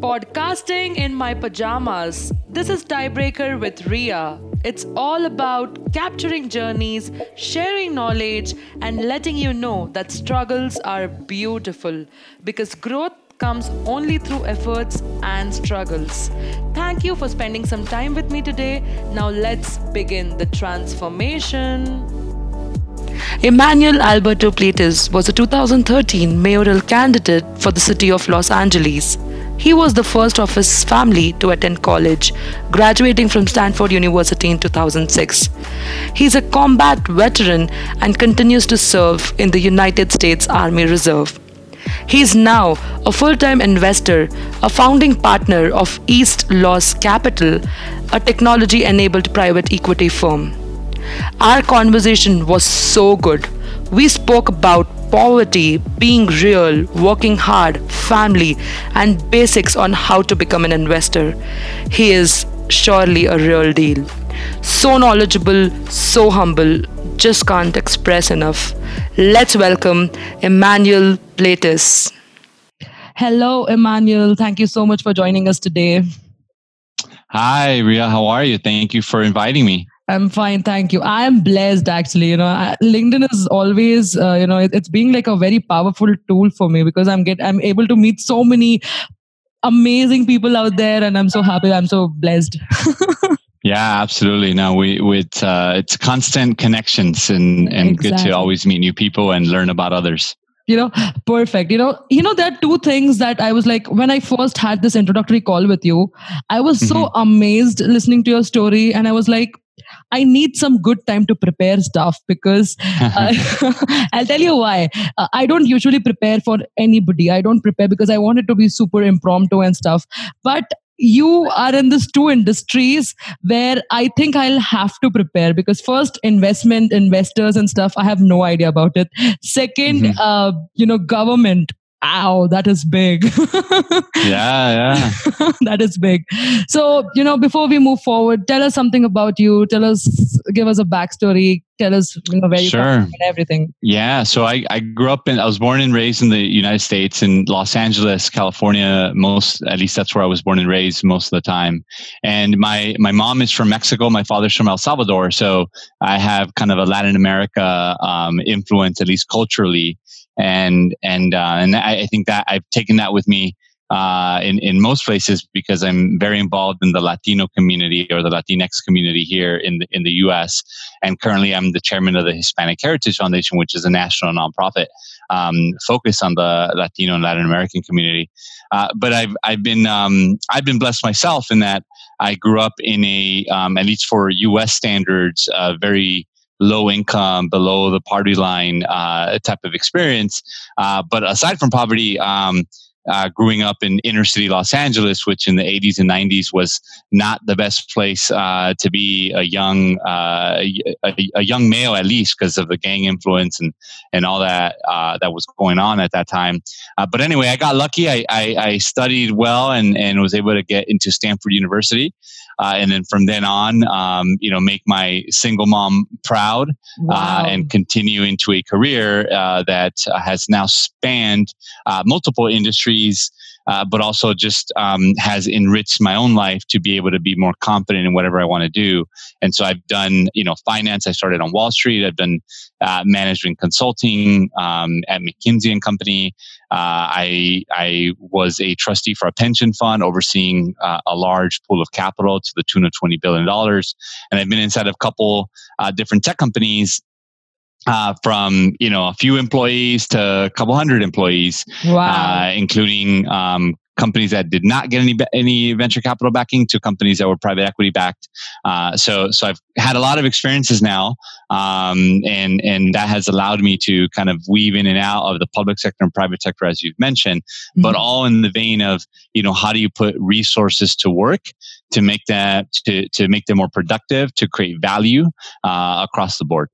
Podcasting in my pajamas. This is Tiebreaker with Ria. It's all about capturing journeys, sharing knowledge, and letting you know that struggles are beautiful because growth comes only through efforts and struggles. Thank you for spending some time with me today. Now let's begin the transformation. Emmanuel Alberto Pleitez was a 2013 mayoral candidate for the city of Los Angeles. He was the first of his family to attend college, graduating from Stanford University in 2006. He's a combat veteran and continues to serve in the United States Army Reserve. He is now a full time investor, a founding partner of East Los Capital, a technology enabled private equity firm. Our conversation was so good. We spoke about poverty, being real, working hard, family, and basics on how to become an investor. He is surely a real deal. So knowledgeable, so humble, just can't express enough. Let's welcome Emmanuel Pleitez. Hello, Emmanuel. Thank you so much for joining us today. Hi, Ria. How are you? Thank you for inviting me. I'm fine, thank you. I am blessed actually. You know, I, LinkedIn is always, uh, you know, it, it's being like a very powerful tool for me because I'm get I'm able to meet so many amazing people out there, and I'm so happy. I'm so blessed. yeah, absolutely. No, we with uh, it's constant connections and and exactly. good to always meet new people and learn about others you know perfect you know you know there are two things that i was like when i first had this introductory call with you i was so mm-hmm. amazed listening to your story and i was like I need some good time to prepare stuff because uh, I'll tell you why. Uh, I don't usually prepare for anybody. I don't prepare because I want it to be super impromptu and stuff. But you are in these two industries where I think I'll have to prepare because first, investment, investors and stuff, I have no idea about it. 2nd mm-hmm. uh, you know, government ow that is big. Yeah yeah. That is big. So you know before we move forward tell us something about you. Tell us give us a backstory. Tell us you know where you sure. come from and everything. Yeah so I, I grew up in i was born and raised in the united states in los angeles california most at least that's where i was born and raised most of the time. And my my mom is from mexico my father's from el salvador so i have kind of a latin america um, influence at least culturally and and uh, and I, I, think that I've taken that with me uh, in in most places because I'm very involved in the Latino community or the Latinx community here in the in the U.S. And currently, I'm the chairman of the Hispanic Heritage Foundation, which is a national nonprofit um, focused on the Latino and Latin American community. Uh, but I've I've been um, I've been blessed myself in that I grew up in a um, at least for U.S. standards, very low income, below the poverty line uh, type of experience. Uh, but aside from poverty, um, uh, growing up in inner city Los Angeles, which in the 80s and 90s was not the best place uh, to be a young uh, a, a, young male, at least because of the gang influence and and all that uh, that was going on at that time. But anyway, I got lucky. I, I, I, studied well and and was able to get into Stanford University uh, and then from then on, um, you know, make my single mom proud uh, wow. uh, and continue into a career uh, that has now spanned uh, multiple industries. Uh, but also just um, has enriched my own life to be able to be more confident in whatever I want to do. And so I've done, you know, finance. I started on Wall Street. I've done uh, management consulting um, at McKinsey and Company. Uh, I I was a trustee for a pension fund overseeing uh, a large pool of capital to the tune of twenty billion dollars, and I've been inside of a couple uh, different tech companies uh, from you know a few employees to a couple hundred employees, wow. uh, including um, companies that did not get any any venture capital backing to companies that were private equity backed. Uh, so so I've had a lot of experiences now, um, and and that has allowed me to kind of weave in and out of the public sector and private sector as you've mentioned, mm-hmm. but all in the vein of you know how do you put resources to work to make that to to make them more productive to create value uh, across the board.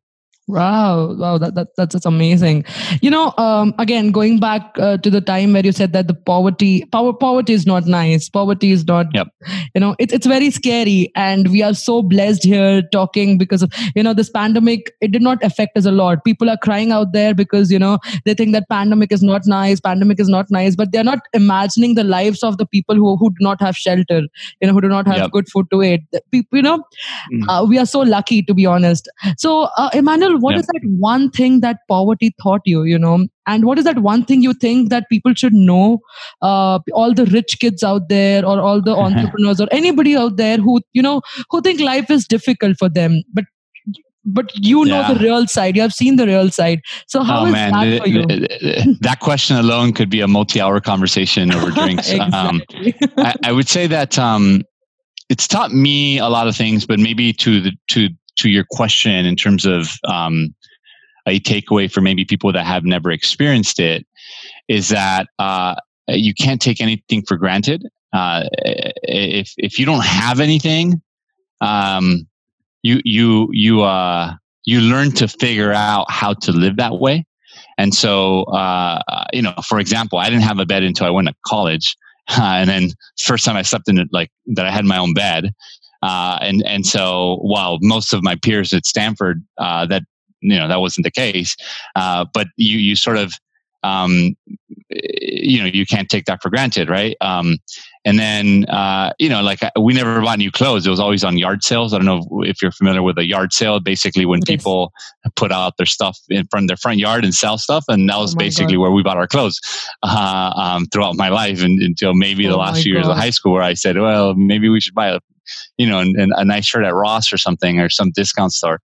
Wow, wow, that, that that's, that's amazing. You know, um, again, going back uh, to the time where you said that the poverty, power, poverty is not nice. Poverty is not, yep. you know, it's it's very scary, and we are so blessed here talking because of you know this pandemic. It did not affect us a lot. People are crying out there because you know they think that pandemic is not nice, pandemic is not nice, but they're not imagining the lives of the people who who do not have shelter, you know, who do not have yep. good food to eat. People, you know, mm. uh, we are so lucky to be honest. So, uh, Emmanuel what yeah. is that one thing that poverty taught you you know and what is that one thing you think that people should know uh, all the rich kids out there or all the entrepreneurs or anybody out there who you know who think life is difficult for them but but you know yeah. the real side you have seen the real side so how oh, is man. that for you that question alone could be a multi-hour conversation over drinks um, I, I, would say that um, it's taught me a lot of things but maybe to the to to your question in terms of um, a takeaway for maybe people that have never experienced it is that uh, you can't take anything for granted. Uh, if if you don't have anything, um, you you you uh, you learn to figure out how to live that way. And so, uh, you know, for example, I didn't have a bed until I went to college. And then first time I slept in it, like that I had my own bed. Uh, and and so while most of my peers at Stanford uh, that you know that wasn't the case, uh, but you you sort of um, you know you can't take that for granted, right? Um, and then uh, you know like we never bought new clothes; it was always on yard sales. I don't know if you're familiar with a yard sale. Basically, when yes. people put out their stuff in front of their front yard and sell stuff, and that was oh basically God. where we bought our clothes uh, um, throughout my life and, until maybe oh the last few God. years of high school, where I said, well, maybe we should buy a you know, and, and a nice shirt at Ross or something or some discount store.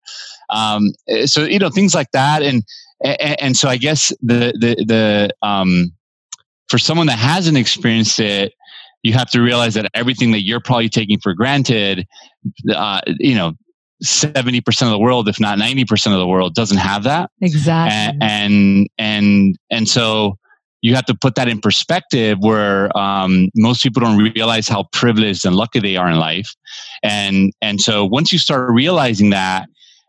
Um, so you know things like that, and, and and so I guess the the the um, for someone that hasn't experienced it, you have to realize that everything that you're probably taking for granted, uh, you know, 70% of the world if not 90% of the world doesn't have that. Exactly. And and and, and so you have to put that in perspective where um, most people don't realize how privileged and lucky they are in life. And and so once you start realizing that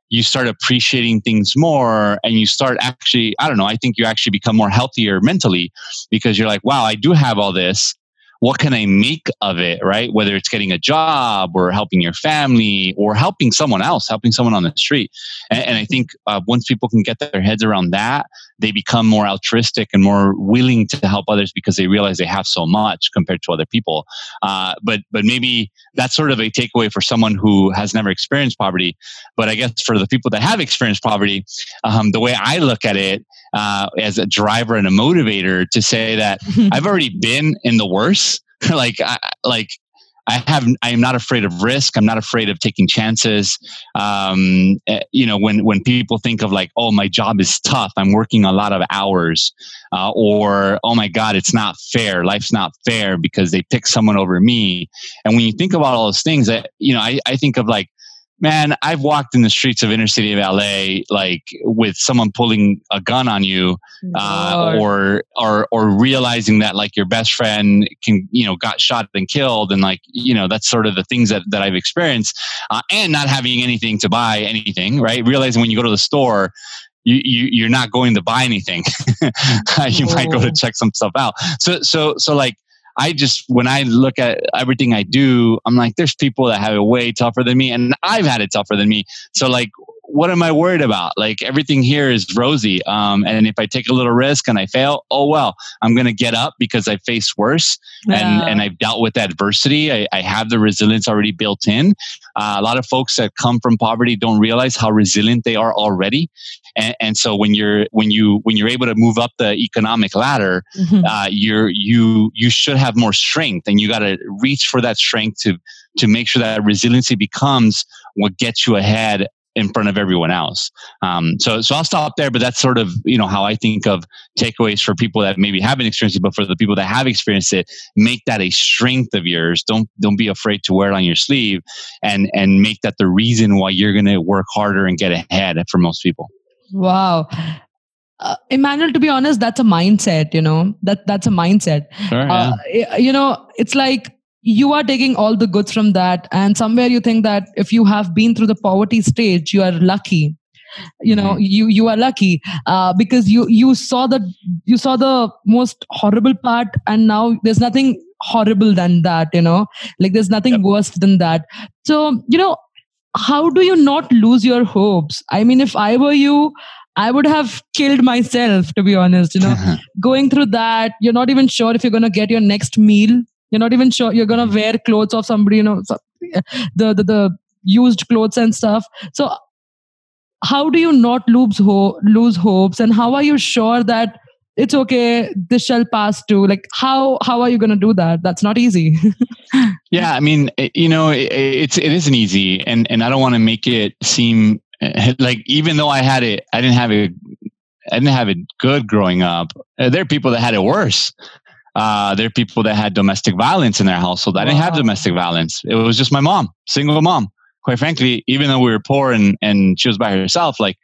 you start appreciating things more and you start actually i don't know i think you actually become more healthier mentally because you're like wow i do have all this what can I make of it, right? Whether it's getting a job or helping your family or helping someone else, helping someone on the street. And, and I think uh, once people can get their heads around that, they become more altruistic and more willing to help others because they realize they have so much compared to other people. Uh, but but maybe that's sort of a takeaway for someone who has never experienced poverty. But I guess for the people that have experienced poverty, um, the way I look at it uh, as a driver and a motivator to say that I've already been in the worst. like, I, like I have. I am not afraid of risk. I'm not afraid of taking chances. Um, eh, you know, when when people think of like, oh, my job is tough. I'm working a lot of hours, uh, or oh my God, it's not fair. Life's not fair because they pick someone over me. And when you think about all those things, that you know, I, I think of like man, I've walked in the streets of inner city of LA like with someone pulling a gun on you, uh, or or or realizing that like your best friend can you know got shot and killed, and like you know that's sort of the things that that I've experienced, uh, and not having anything to buy anything, right? Realizing when you go to the store. You, you you're not going to buy anything. you might go to check some stuff out. So so so like I just, when I look at everything I do, I'm like, there's people that have it way tougher than me, and I've had it tougher than me. So, like, what am I worried about? Like everything here is rosy. Um, and if I take a little risk and I fail, oh well, I'm going to get up because I faced worse yeah. and, and I've dealt with adversity. I, I have the resilience already built in. Uh, a lot of folks that come from poverty don't realize how resilient they are already. And, and so when you're when you when you're able to move up the economic ladder, mm-hmm. uh, you're you you should have more strength, and you got to reach for that strength to to make sure that resiliency becomes what gets you ahead in front of everyone else. Um, so, so I'll stop there. But that's sort of you know how I think of takeaways for people that maybe haven't experienced it, but for the people that have experienced it, make that a strength of yours. Don't don't be afraid to wear it on your sleeve, and and make that the reason why you're going to work harder and get ahead for most people. Wow. Uh, Emmanuel, to be honest, that's a mindset. You know that that's a mindset. Sure, yeah. uh, you know, it's like you are taking all the goods from that and somewhere you think that if you have been through the poverty stage you are lucky. You know Mhm. you you are lucky uh, because you you saw the you saw the most horrible part and now there's nothing horrible than that you know? Like there's nothing Yep. worse than that. So you know how do you not lose your hopes? I mean if i were you i would have killed myself to be honest you know? Going through that you're not even sure if you're going to get your next meal you're not even sure. You're to wear clothes of somebody you know the, the the used clothes and stuff. So how do you not lose ho- lose hopes? And how are you sure that it's okay this shall pass too? Like how how are you going to do that? That's not easy. Yeah, I mean, it- you know, it, it's it isn't easy, and and I don't want to make it seem eh, like even though I had it, I didn't have it, I didn't have it good growing up. Uh, There are people that had it worse. Uh, there are people that had domestic violence in their household. I didn't have domestic violence. It was just my mom, single mom. Quite frankly, even though we were poor and and she was by herself, like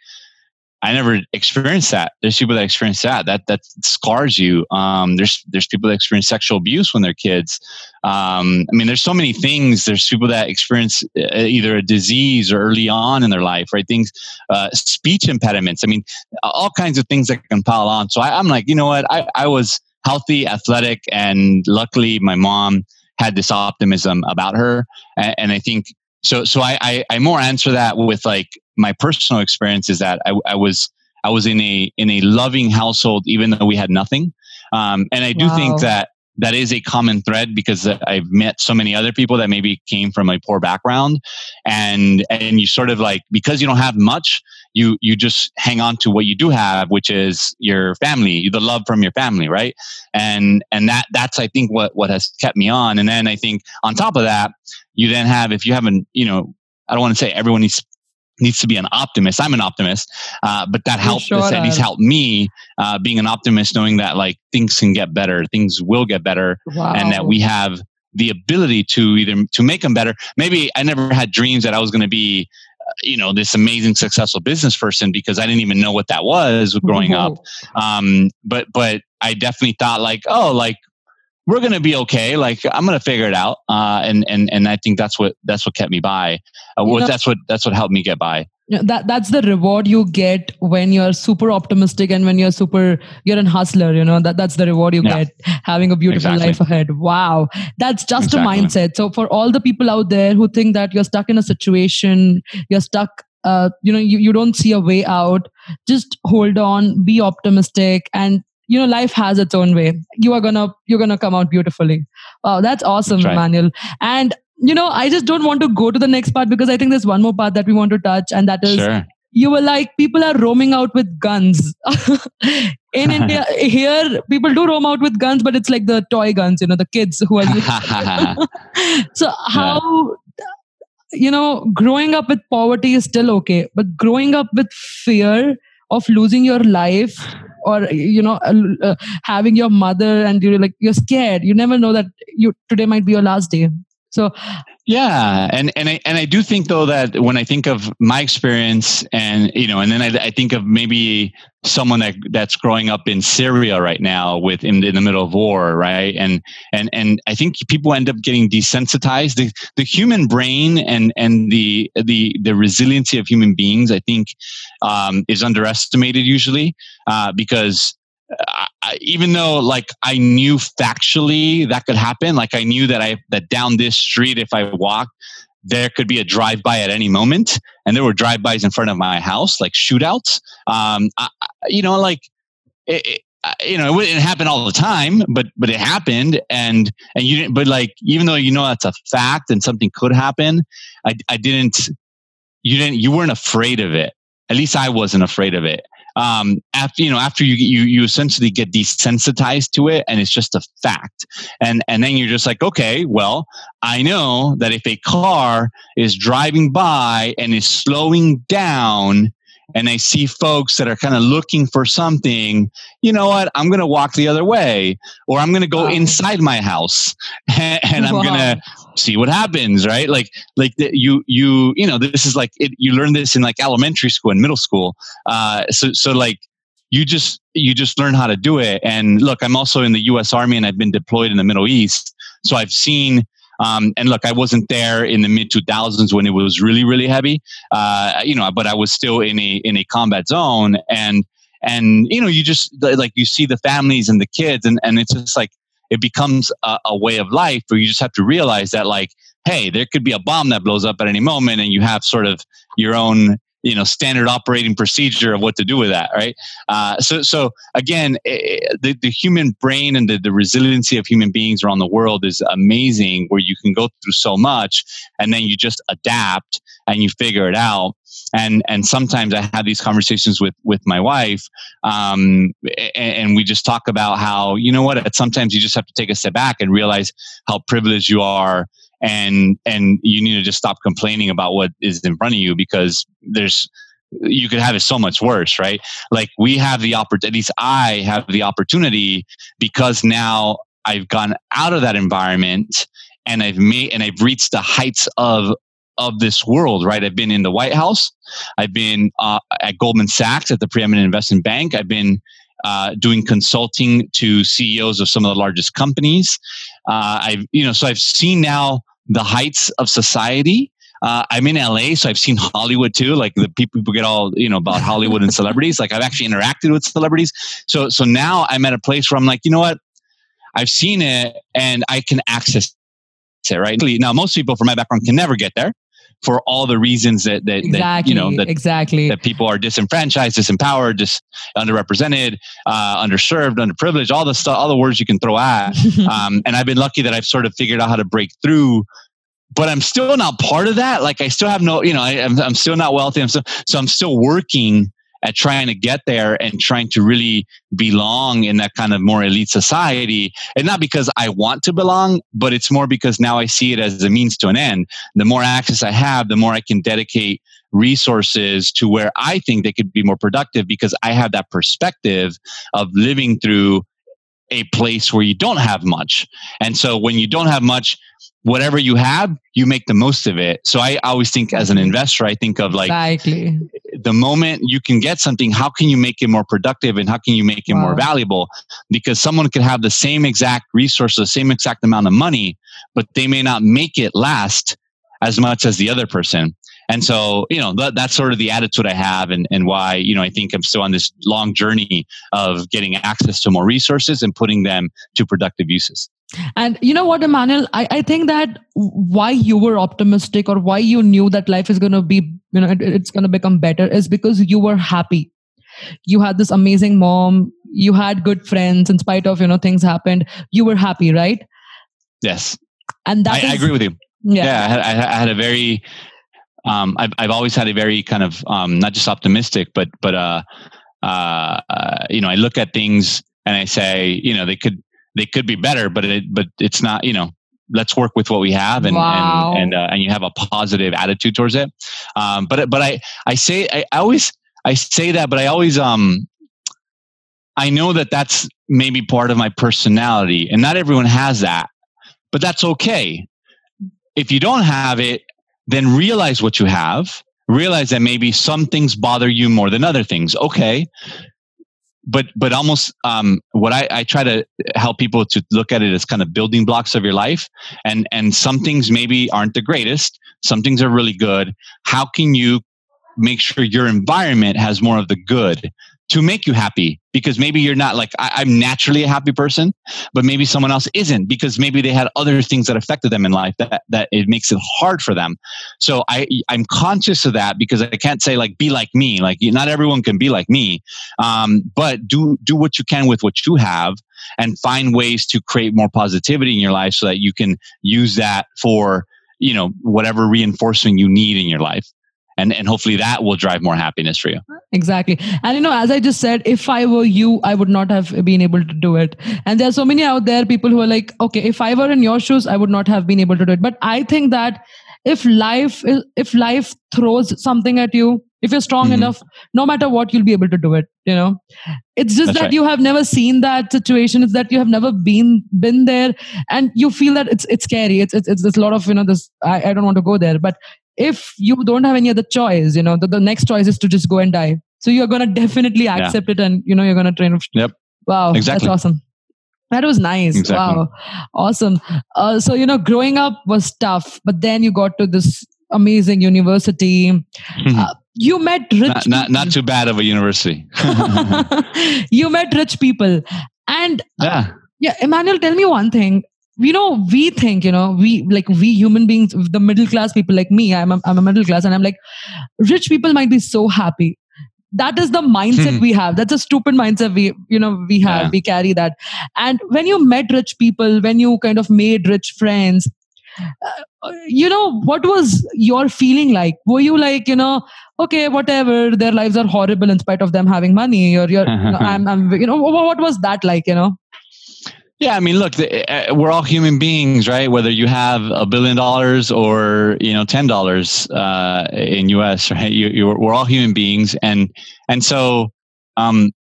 I never experienced that. There's people that experience that. That that scars you. Um, there's there's people that experience sexual abuse when they're kids. Um, I mean, there's so many things. There's people that experience uh, either a disease or early on in their life, right? Things, uh, speech impediments. I mean, all kinds of things that can pile on. So I, I'm like, you know what? I, I was healthy, athletic, and luckily my mom had this optimism about her. And, and I think so. So I, I, I more answer that with like my personal experience is that I, I was I was in a in a loving household, even though we had nothing. Um, and I do Wow. think that that is a common thread because I've met so many other people that maybe came from a poor background, and and you sort of like because you don't have much, you you just hang on to what you do have, which is your family, the love from your family, right? And and that that's I think what what has kept me on. And then I think on top of that, you then have if you haven't, you know, I don't want to say everyone needs needs to be an optimist. I'm an optimist, uh, but that helped. sure at least helped me uh, being an optimist, knowing that like things can get better, things will get better, wow and that we have the ability to either to make them better. Maybe I never had dreams that I was going to be, you know, this amazing successful business person because I didn't even know what that was growing up. Um, but but I definitely thought like, oh, like we're gonna be okay. Like I'm gonna figure it out. Uh, and and and I think that's what that's what kept me by. Uh, know- that's what that's what helped me get by. That that's the reward you get when you're super optimistic and when you're super you're an hustler you know? That that's the reward you Yeah. get having a beautiful Exactly. life ahead. Wow. That's just a mindset. So for all the people out there who think that you're stuck in a situation you're stuck uh, you know you, you don't see a way out just hold on be optimistic and you know life has its own way. You are gonna you're gonna come out beautifully. Wow that's awesome That's right. Emmanuel. And you know i just don't want to go to the next part because i think there's one more part that we want to touch and that is Sure. you were like people are roaming out with guns. In india here people do roam out with guns but it's like the toy guns you know the kids who are so how you know growing up with poverty is still okay but growing up with fear of losing your life or you know uh, uh, having your mother and you're like you're scared. You never know that you today might be your last day so Yeah, and and I and I do think though that when I think of my experience, and you know, and then I, I think of maybe someone that that's growing up in Syria right now with in, in the middle of war, right? And and and I think people end up getting desensitized. The the human brain and and the the the resiliency of human beings, I think, um, is underestimated usually uh, because I, even though like I knew factually that could happen, like I knew that I that down this street if I walked, there could be a drive by at any moment, and there were drive bys in front of my house, like shootouts. Um, I- you know, like it, it, you know, it wouldn't happen all the time, but but it happened, and and you didn't. But like, even though you know that's a fact and something could happen, I I didn't. You didn't. You weren't afraid of it. At least I wasn't afraid of it um, after you know after you you you essentially get desensitized to it and it's just a fact. And and then you're just like okay well i know that if a car is driving by and is slowing down and i see folks that are kind of looking for something you know what i'm going to walk the other way or i'm going to go Wow. inside my house and i'm Wow. going to see what happens right like like the, you you you know this is like it, you learn this in like elementary school and middle school uh so so like you just you just learn how to do it and look i'm also in the us army and i've been deployed in the middle east so i've seen Um, and look, I wasn't there in the mid 2000s when it was really, really heavy, uh, you know, but I was still in a in a combat zone, and and you know, you just like you see the families and the kids, and and it's just like it becomes a, a way of life where you just have to realize that like, hey, there could be a bomb that blows up at any moment, and you have sort of your own you know standard operating procedure of what to do with that right? Uh, so so again the, the human brain and the, the resiliency of human beings around the world is amazing where you can go through so much and then you just adapt and you figure it out. And and sometimes I have these conversations with with my wife, um, and, and, we just talk about how you know what, sometimes you just have to take a step back and realize how privileged you are and and you need to just stop complaining about what is in front of you because there's you could have it so much worse right? Like we have the opportunity at least i have the opportunity because now i've gone out of that environment and i've made and i've reached the heights of of this world right? I've been in the white house. I've been uh, at goldman sachs at the preeminent investment bank. I've been uh, doing consulting to CEOs of some of the largest companies. Uh, I've, you know, so I've seen now the heights of society. Uh, I'm in LA, so I've seen Hollywood too. Like the people, people get all you know about Hollywood and celebrities. Like I've actually interacted with celebrities. So so now I'm at a place where I'm like, you know what? I've seen it and I can access it. Right now, most people from my background can never get there for all the reasons that that, exactly, that you know that exactly that people are disenfranchised, disempowered, just underrepresented, uh, underserved, underprivileged, all the stuff, all the words you can throw at. um, and I've been lucky that I've sort of figured out how to break through. But I'm still not part of that. Like I still have no, you know, I, am I'm, I'm still not wealthy. I'm still, so I'm still working at trying to get there and trying to really belong in that kind of more elite society. And not because I want to belong, but it's more because now I see it as a means to an end. The more access I have, the more I can dedicate resources to where I think they could be more productive because I have that perspective of living through a place where you don't have much. And so when you don't have much, whatever you have, you make the most of it. So I always think as an investor, I think of like exactly. the moment you can get something, how can you make it more productive and how can you make it wow. more valuable? Because someone could have the same exact resource, the same exact amount of money, but they may not make it last as much as the other person. And so, you know, that, that's sort of the attitude I have and, and why, you know, I think I'm still on this long journey of getting access to more resources and putting them to productive uses. And you know what, Emmanuel, I, I think that why you were optimistic or why you knew that life is going to be, you know, it, it's going to become better is because you were happy. You had this amazing mom. You had good friends in spite of, you know, things happened. You were happy, right? Yes. And that I, is, I agree with you. Yeah. yeah I, had, I had a very um, I've I've always had a very kind of um, not just optimistic, but but uh, uh, uh, you know, I look at things and I say, you know, they could they could be better, but it but it's not, you know. Let's work with what we have, and wow. and and, uh, and you have a positive attitude towards it. Um, but but I I say I, I always I say that, but I always um I know that that's maybe part of my personality, and not everyone has that, but that's okay. If you don't have it, then realize what you have. Realize that maybe some things bother you more than other things. Okay. But but almost um, what I, I try to help people to look at it as kind of building blocks of your life. And and some things maybe aren't the greatest. Some things are really good. How can you make sure your environment has more of the good to make you happy because maybe you're not like I, am naturally a happy person but maybe someone else isn't because maybe they had other things that affected them in life that, that it makes it hard for them. So i i'm conscious of that because i can't say like be like me like not everyone can be like me um, but do do what you can with what you have and find ways to create more positivity in your life so that you can use that for you know whatever reinforcement you need in your life and and hopefully that will drive more happiness for you. Exactly. And you know as i just said if i were you i would not have been able to do it. And there are so many out there people who are like okay if i were in your shoes i would not have been able to do it. But i think that if life if life throws something at you if you're strong mm-hmm. enough no matter what you'll be able to do it you know? It's just That's that right. you have never seen that situation. It's that you have never been been there. And you feel that it's it's scary. It's it's, it's a lot of you know this I, I don't want to go there. But if you don't have any other choice you know the, the next choice is to just go and die so you're going to definitely accept yeah. it and you know you're going to train yep wow exactly that's awesome That was nice. Exactly. Wow. Awesome. Uh, so, you know, growing up was tough, but then you got to this amazing university. Mm-hmm. Uh, you met rich not, not, not, too bad of a university. you met rich people. And uh, yeah. yeah, Emmanuel, tell me one thing. You know, we think, you know, we like we human beings, the middle class people like me, I'm a, I'm a middle class, and I'm like, rich people might be so happy. That is the mindset hmm. we have. That's a stupid mindset we you know we have. Yeah. we carry that. And when you met rich people when you kind of made rich friends uh, you know what was your feeling like? Were you like you know okay whatever their lives are horrible in spite of them having money or you're you know, I'm, I'm you know what was that like you know yeah, I mean, look, the, uh, we're all human beings, right? Whether you have a billion dollars or you know ten dollars uh, in U.S., right? You, we're all human beings, and and so, um,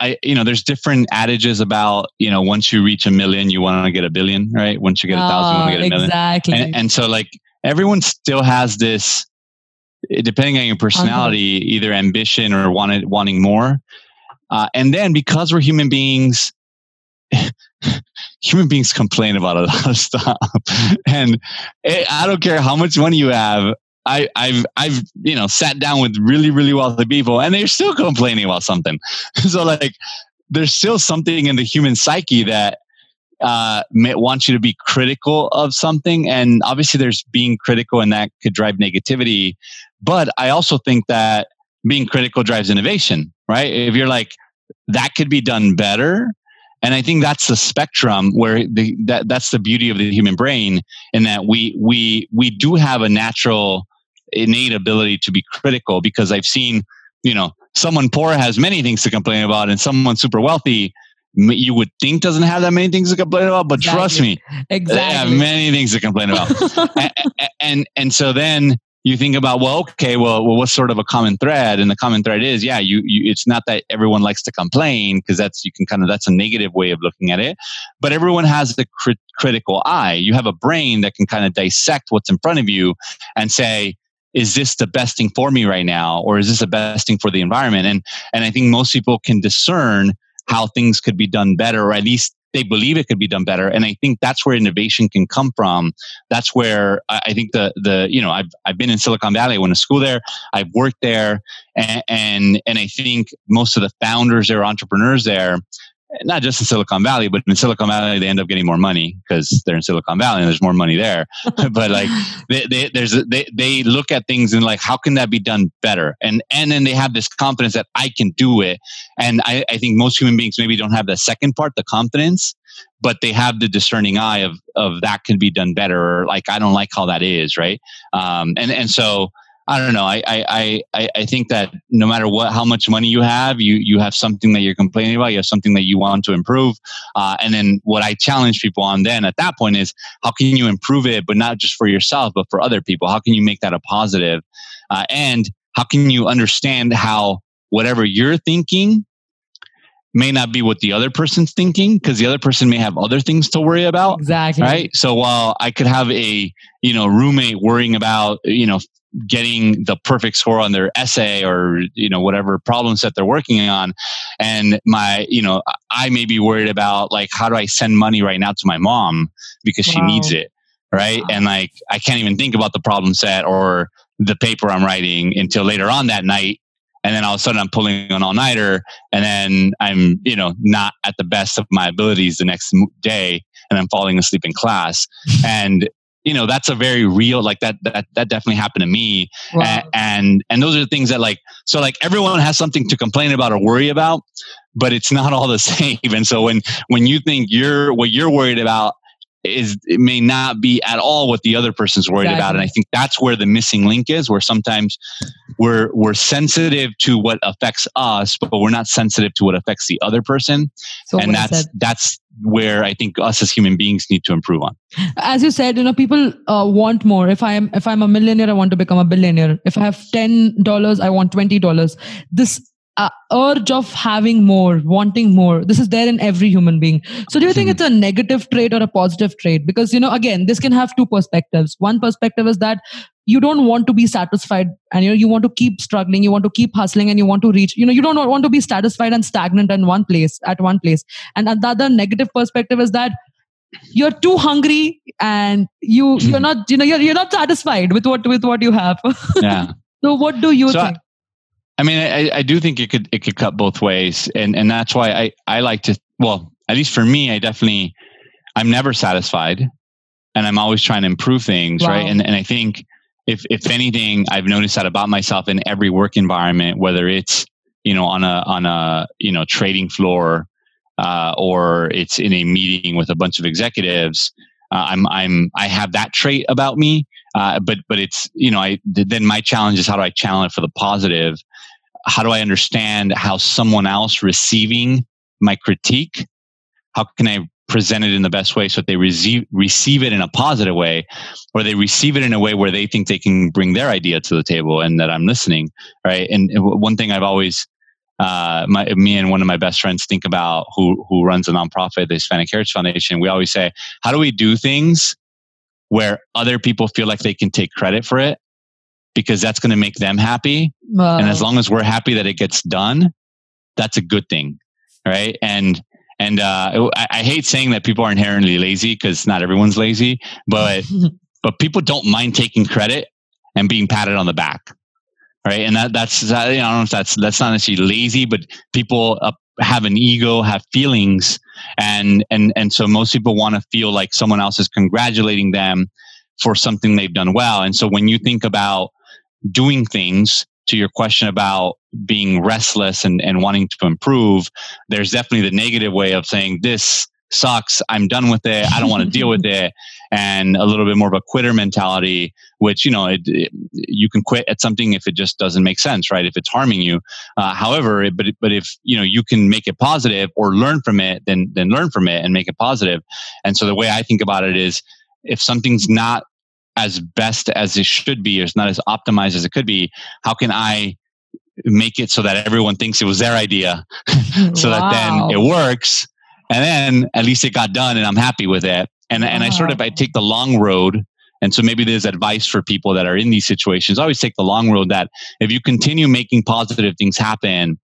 I, you know, there's different adages about you know once you reach a million, you want to get a billion, right? Once you get a thousand, you want to get a million. Exactly. And, and so, like, everyone still has this, depending on your personality, okay. either ambition or wanted wanting more. Uh, and then because we're human beings human beings complain about a lot of stuff and i don't care how much money you have I, I've I've you know sat down with really really wealthy people and they're still complaining about something. so like there's still something in the human psyche that uh, wants you to be critical of something, and obviously there's being critical and that could drive negativity. But I also think that being critical drives innovation, right? If you're like that could be done better, and I think that's the spectrum where the, that that's the beauty of the human brain in that we we we do have a natural innate ability to be critical because I've seen you know someone poor has many things to complain about and someone super wealthy you would think doesn't have that many things to complain about but exactly. trust me exactly. they have many things to complain about and, and and so then you think about well okay well, well what's sort of a common thread? And the common thread is yeah you, you it's not that everyone likes to complain because that's you can kind of that's a negative way of looking at it. But everyone has the crit- critical eye. You have a brain that can kind of dissect what's in front of you and say is this the best thing for me right now? Or is this the best thing for the environment? And and i think most people can discern how things could be done better or at least they believe it could be done better. And i think that's where innovation can come from. That's where i think the the you know i've, I've been in silicon valley. I went to school there. I've worked there. And and, and i think most of the founders there entrepreneurs there not just in Silicon Valley, but in Silicon Valley, they end up getting more money because they're in Silicon Valley and there's more money there. but like, they, they, there's a, they, they look at things and like, how can that be done better? And, and then they have this confidence that I can do it. And I, I think most human beings maybe don't have the second part, the confidence, but they have the discerning eye of, of that can be done better. Or like, I don't like how that is. Right. Um, and, and so, I don't know. I, I, I, I think that no matter what, how much money you have, you, you have something that you're complaining about. You have something that you want to improve. Uh, and then what I challenge people on then at that point is how can you improve it, but not just for yourself, but for other people? How can you make that a positive? Uh, and how can you understand how whatever you're thinking may not be what the other person's thinking because the other person may have other things to worry about exactly right so while i could have a you know roommate worrying about you know getting the perfect score on their essay or you know whatever problem set they're working on and my you know i may be worried about like how do i send money right now to my mom because wow. she needs it right wow. and like i can't even think about the problem set or the paper i'm writing until later on that night and then all of a sudden i'm pulling an all-nighter and then i'm you know not at the best of my abilities the next day and i'm falling asleep in class and you know that's a very real like that that that definitely happened to me. Wow. and, and and those are the things that like so like everyone has something to complain about or worry about but it's not all the same. And so when when you think you're what you're worried about is it may not be at all what the other person's worried exactly. about. And i think that's where the missing link is where sometimes we're we're sensitive to what affects us but we're not sensitive to what affects the other person. So and that's that's where i think us as human beings need to improve on. As you said you know people uh, want more. If i am if i'm a millionaire i want to become a billionaire. If i have $10 i want $20 this uh, urge of having more wanting more. This is there in every human being. So do you think it's a negative trait or a positive trait? Because you know again this can have two perspectives. One perspective is that you don't want to be satisfied and you know you want to keep struggling you want to keep hustling and you want to reach you know you don't want to be satisfied and stagnant in one place at one place. And another negative perspective is that you're too hungry and you you're not you know you're, you're not satisfied with what with what you have. Yeah. So what do you so think? I, I mean I, I do think it could it could cut both ways and and that's why I I like to well at least for me I definitely I'm never satisfied and I'm always trying to improve things wow. right and and I think if if anything, I've noticed that about myself in every work environment, whether it's you know on a on a you know trading floor uh, or it's in a meeting with a bunch of executives. Uh, I'm I'm I have that trait about me, uh, but but it's you know I then my challenge is how do I channel it for the positive? How do I understand how someone else receiving my critique? How can I present it in the best way so that they receive receive it in a positive way or they receive it in a way where they think they can bring their idea to the table and that I'm listening right and one thing I've always uh, my, me and one of my best friends think about who who runs a nonprofit the Hispanic Heritage Foundation we always say how do we do things where other people feel like they can take credit for it because that's going to make them happy and as long as we're happy that it gets done that's a good thing right and and uh, I, I, hate saying that people are inherently lazy because not everyone's lazy, but but people don't mind taking credit and being patted on the back, right? And that that's I don't know if that's that's not necessarily lazy, but people uh, have an ego, have feelings, and and and so most people want to feel like someone else is congratulating them for something they've done well. And so when you think about doing things to your question about being restless and, and wanting to improve, there's definitely the negative way of saying this sucks. I'm done with it. I don't want to deal with it. And a little bit more of a quitter mentality, which, you know, it, it, you can quit at something if it just doesn't make sense, right? If it's harming you. Uh, however, but, but if, you know, you can make it positive or learn from it, then, then learn from it and make it positive. And so the way I think about it is if something's not as best as it should be or it's not as optimized as it could be how can i make it so that everyone thinks it was their idea so wow. that then it works and then at least it got done and i'm happy with it and, wow. and i sort of i take the long road and so maybe there's advice for people that are in these situations always take the long road that if you continue making positive things happen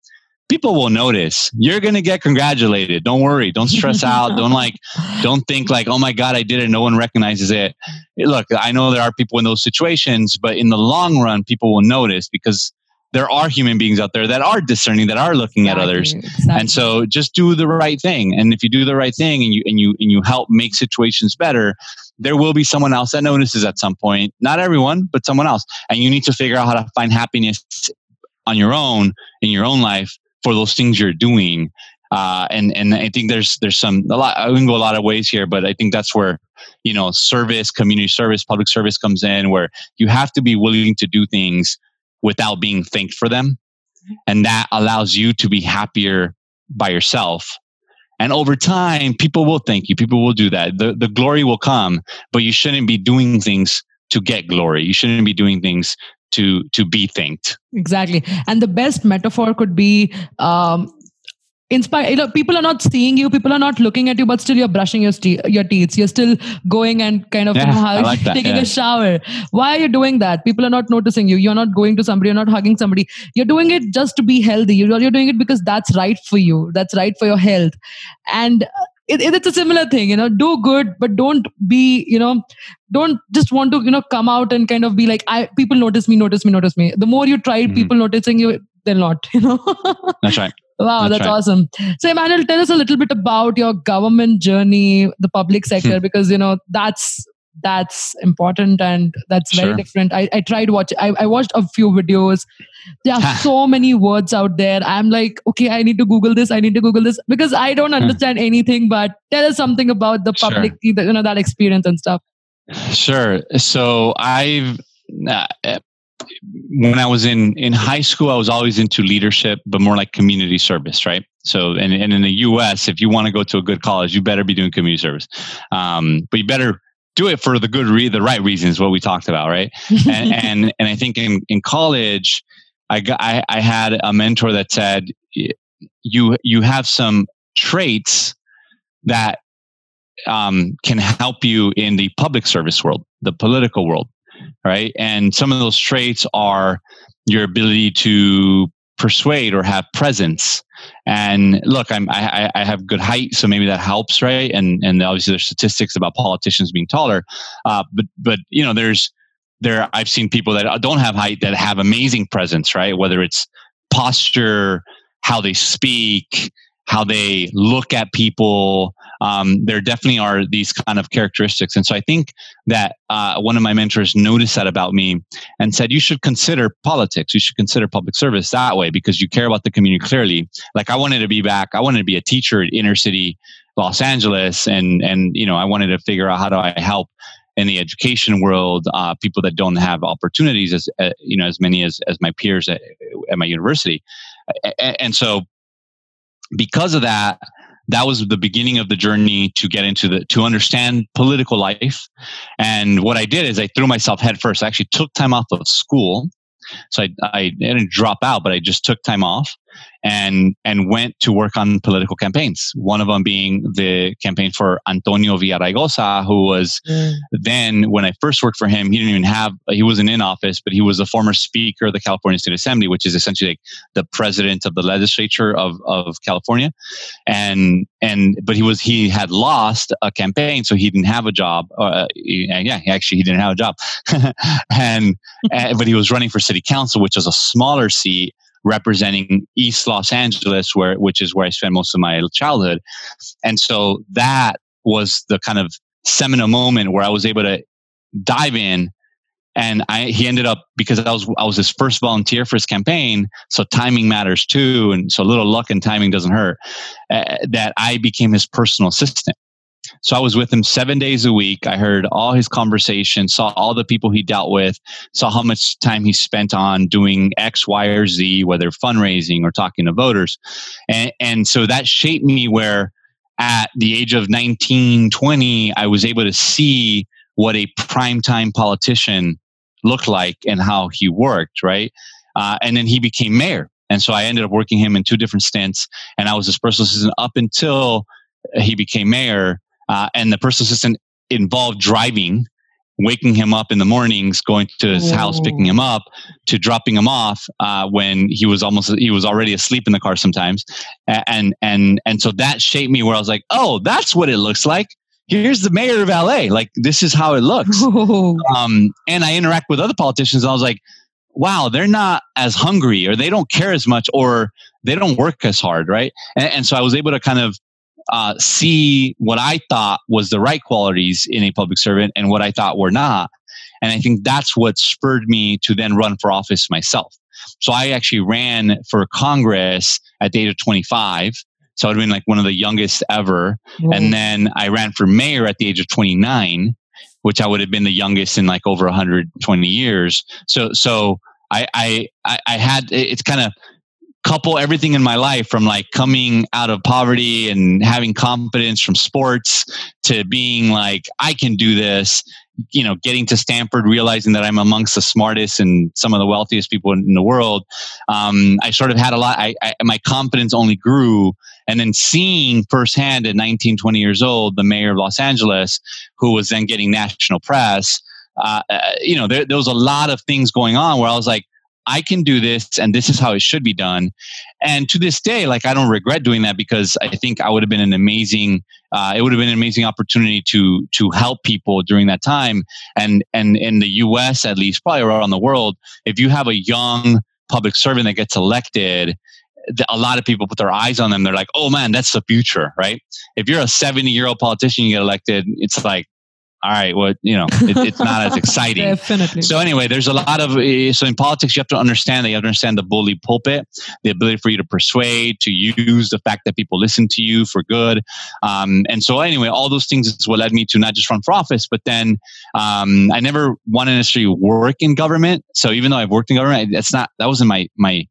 people will notice. You're going to get congratulated. Don't worry. Don't stress out. Don't like, don't think like, oh my God, I did it. No one recognizes it. Look, I know there are people in those situations, but in the long run, people will notice because there are human beings out there that are discerning, that are looking exactly, at others. Exactly. And so just do the right thing. And if you do the right thing and you, and you, and you help make situations better, there will be someone else that notices at some point. Not everyone, but someone else. And you need to figure out how to find happiness on your own in your own life for those things you're doing. Uh, and and I think there's there's some a lot. I can go a lot of ways here, but I think that's where you know service, community service, public service comes in, where you have to be willing to do things without being thanked for them, and that allows you to be happier by yourself. And over time, people will thank you. People will do that. The the glory will come, but you shouldn't be doing things to get glory. You shouldn't be doing things to to be thanked. Exactly. And the best metaphor could be um, inspire you know people are not seeing you people are not looking at you but still you're brushing your, your teeth. You're still going and kind of yeah, like taking yeah. a shower. Why are you doing that? People are not noticing you. You're not going to somebody you're not hugging somebody. You're doing it just to be healthy. You're, you're doing it because that's right for you. That's right for your health. And it, it, it's a similar thing you know do good but don't be you know don't just want to you know come out and kind of be like i people notice me notice me notice me the more you try mm-hmm. people noticing you they're not you know that's right Wow, that's, that's right. awesome. So, Emmanuel, tell us a little bit about your government journey, the public sector, hmm. because you know that's that's important and that's very sure. different. I, I tried watch. I, I watched a few videos. There are so many words out there. I'm like, okay, I need to Google this. I need to Google this because I don't understand anything. But tell us something about the public, sure. you know, that experience and stuff. Sure. So I've. Uh, when I was in in high school, I was always into leadership, but more like community service, right? So, and, and in the U.S., if you want to go to a good college, you better be doing community service. Um, but you better do it for the good re- the right reasons what we talked about right and, and and i think in in college I got, I, I had a mentor that said, you, you have some traits that um, can help you in the public service world, the political world, right? And some of those traits are your ability to persuade or have presence. And look, I'm, I, I have good height, so maybe that helps, right? And and obviously there's statistics about politicians being taller, uh, but but you know there's there I've seen people that don't have height that have amazing presence, right? Whether it's posture, how they speak, how they look at people. Um, there definitely are these kind of characteristics. And so I think that uh, one of my mentors noticed that about me and said, you should consider politics. You should consider public service that way because you care about the community clearly. Like I wanted to be back, I wanted to be a teacher at inner city Los Angeles. And, and, you know, I wanted to figure out how do I help in the education world, uh, people that don't have opportunities as uh, you know as many as as my peers at, at my university, and, and so because of that, that was the beginning of the journey to get into the to understand political life. And what I did is I threw myself headfirst. I actually took time off of school. So I, I didn't drop out, but I just took time off and and went to work on political campaigns. One of them being the campaign for Antonio Villaraigosa, who was mm. then when I first worked for him, he didn't even have he wasn't in office, but he was a former Speaker of the California State Assembly, which is essentially like the president of the legislature of of California, and and but he was he had lost a campaign, so he didn't have a job. Uh, yeah, actually he didn't have a job, and, and but he was running for city council, which is a smaller seat representing East Los Angeles, where which is where I spent most of my childhood, and so that was the kind of seminal moment where I was able to dive in. And I, he ended up because I was I was his first volunteer for his campaign, so timing matters too, and so a little luck and timing doesn't hurt. Uh, that I became his personal assistant, so I was with him seven days a week. I heard all his conversations, saw all the people he dealt with, saw how much time he spent on doing X, Y, or Z, whether fundraising or talking to voters. And, and so that shaped me where at the age of 19, 20, I was able to see what a primetime politician looked like and how he worked, right? Uh, and then he became mayor. And so I ended up working him in two different stints. And I was his personal assistant up until he became mayor uh, and the personal assistant involved driving waking him up in the mornings going to his oh. house picking him up to dropping him off uh, when he was almost he was already asleep in the car sometimes. And and and so that shaped me where i was like oh that's what it looks like. Here's the mayor of la like this is how it looks. Um, and i interact with other politicians and i was like wow they're not as hungry or they don't care as much or they don't work as hard right? And, and so i was able to kind of uh, see what I thought was the right qualities in a public servant and what I thought were not. And I think that's what spurred me to then run for office myself. So I actually ran for Congress at the age of 25. So I'd been like one of the youngest ever. Mm. And then I ran for mayor at the age of 29, which I would have been the youngest in like over 120 years. So, so I, I, I had, it's kind of, couple everything in my life from like coming out of poverty and having confidence from sports to being like I can do this you know getting to stanford realizing that i'm amongst the smartest and some of the wealthiest people in the world. Um, i sort of had a lot I, I, my confidence only grew. And then seeing firsthand at 19 20 years old the mayor of los angeles who was then getting national press uh, uh you know there, there was a lot of things going on where i was like I can do this and this is how it should be done. And to this day, like I don't regret doing that because I think I would have been an amazing, uh, it would have been an amazing opportunity to to help people during that time. And and in the U.S. at least, probably around the world, if you have a young public servant that gets elected, a lot of people put their eyes on them. They're like, "Oh man, that's the future, right?" If you're a 70 year old politician, you get elected, it's like, all right, well, you know, it, it's not as exciting. Definitely. So anyway, there's a lot of eh, so in politics you have to understand that you have to understand the bully pulpit, the ability for you to persuade, to use the fact that people listen to you for good, um, and so anyway, all those things is what led me to not just run for office, but then um, I never wanted to necessarily work in government. So even though I've worked in government, that's not that wasn't my my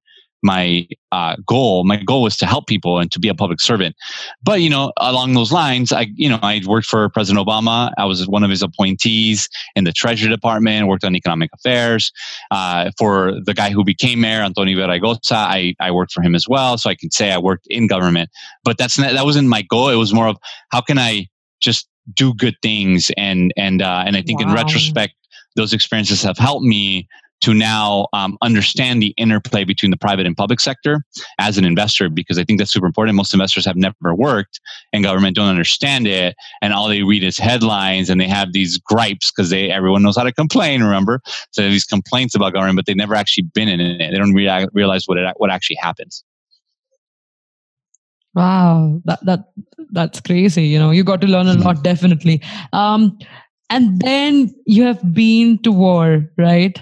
my uh, goal. My goal was to help people and to be a public servant. But you know, along those lines, I you know I worked for President Obama. I was one of his appointees in the Treasury Department. Worked on economic affairs uh, for the guy who became mayor, Antonio Villaraigosa. I I worked for him as well, so I can say I worked in government. But that's not, that wasn't my goal. It was more of how can I just do good things and and uh, and I think wow. in retrospect, those experiences have helped me to now um, understand the interplay between the private and public sector as an investor because I think that's super important. Most investors have never worked in government, don't understand it, and all they read is headlines and they have these gripes because they everyone knows how to complain. Remember, so these complaints about government, but they've never actually been in it. They don't rea- realize what it, what actually happens. Wow, that that that's crazy. You know, you got to learn a lot, definitely. Um, and then you have been to war, right?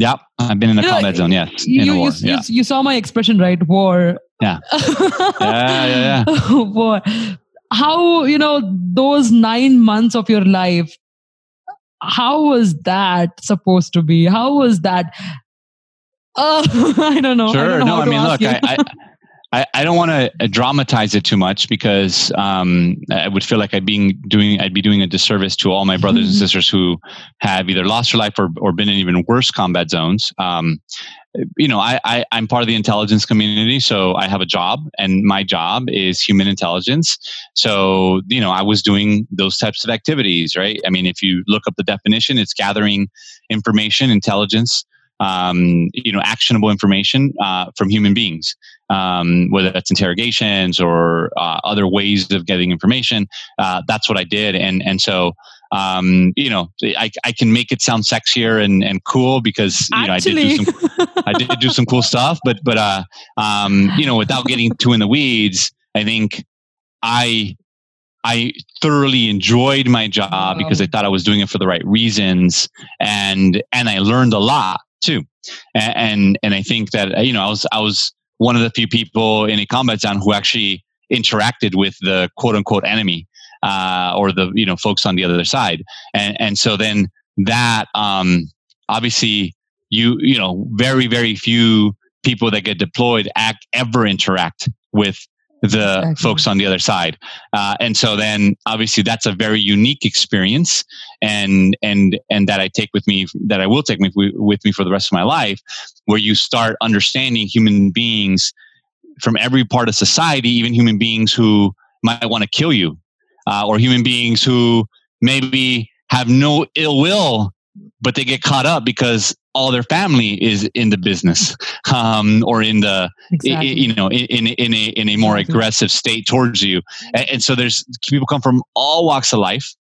Yeah, I've been in a you combat know, zone. Yes, you, you, war, you, yeah. you, saw my expression, right? War. Yeah. yeah, yeah, yeah. war. How you know those nine months of your life? How was that supposed to be? How was that? Uh, I don't know. Sure. I don't know no, I mean, look, I, I I, I don't want to uh, dramatize it too much because um, I would feel like I'd be doing I'd be doing a disservice to all my brothers and sisters who have either lost their life or, or been in even worse combat zones. Um, you know, I, I I'm part of the intelligence community, so I have a job, and my job is human intelligence. So you know, I was doing those types of activities, right? I mean, if you look up the definition, it's gathering information, intelligence um, you know, actionable information uh, from human beings, um, whether that's interrogations or uh, other ways of getting information. Uh, that's what I did, and and so um, you know, I, I can make it sound sexier and, and cool because you know I did do some I did do some cool stuff, but but uh, um, you know, without getting too in the weeds, I think I I thoroughly enjoyed my job because I thought I was doing it for the right reasons, and and I learned a lot too. And, and, and I think that, you know, I was, I was one of the few people in a combat zone who actually interacted with the quote unquote enemy, uh, or the, you know, folks on the other side. And, and so then that, um, obviously you, you know, very, very few people that get deployed act ever interact with the exactly. folks on the other side. Uh, and so then obviously that's a very unique experience and, and, and that I take with me, that I will take with, with me for the rest of my life, where you start understanding human beings from every part of society, even human beings who might want to kill you, uh, or human beings who maybe have no ill will, but they get caught up because all their family is in the business um, or in the exactly. you know in, in a in a more exactly. aggressive state towards you and, and, so there's people come from all walks of life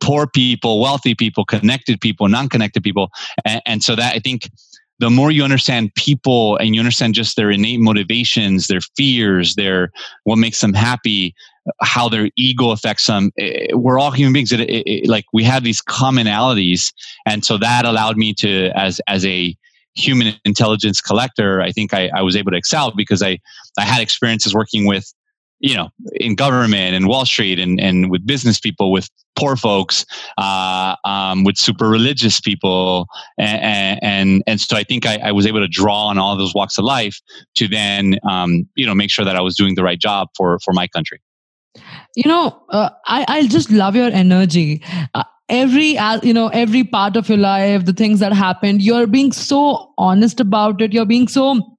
poor people wealthy people connected people non-connected people and, and so that i think the more you understand people and you understand just their innate motivations their fears their what makes them happy how their ego affects them. Eh, we're all human beings. It, it, it, like we have these commonalities, and so that allowed me to, as as a human intelligence collector, I think I, I was able to excel because I I had experiences working with you know in government and wall street and, and with business people with poor folks uh, um, with super religious people and, and and so i think I, I, was able to draw on all those walks of life to then um, you know make sure that i was doing the right job for for my country you know uh, i i just love your energy. Uh, every uh, you know every part of your life the things that happened you're being so honest about it. You're being so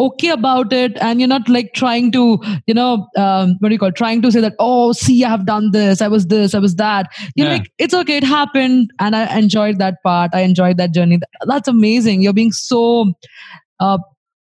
okay about it. And you're not like trying to you know um, what do you call it? trying to say that oh see i have done this i was this i was that. You're yeah. like it's okay it happened and i enjoyed that part. I enjoyed that journey. That's amazing. You're being so uh,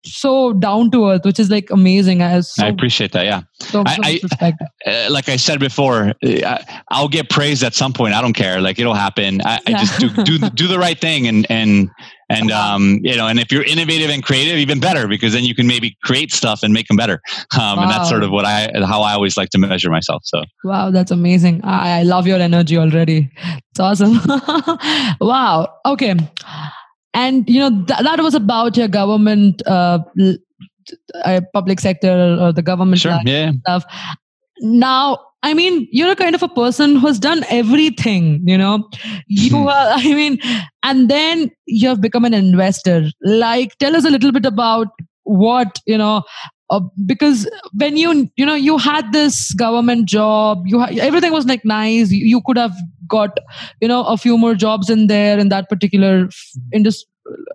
so down to earth, which is like amazing. I, so, I appreciate that. Yeah. So, I, I uh, like I said before, uh, I, will get praised at some point. I don't care. Like it'll happen. I, yeah. I just do, do, do the right thing and, and, and, um, you know, and if you're innovative and creative, even better, because then you can maybe create stuff and make them better. Um, wow. and that's sort of what I, how I always like to measure myself. So, wow, that's amazing. I, I love your energy already. It's awesome. wow. Okay and you know th- that was about your government uh, uh, public sector or the government sure, yeah. stuff. Now i mean you're a kind of a person who's done everything you know? You are i mean and then you have become an investor. Like tell us a little bit about what you know uh, because when you you know you had this government job you ha- everything was like nice. You, you, could have got you know a few more jobs in there in that particular industry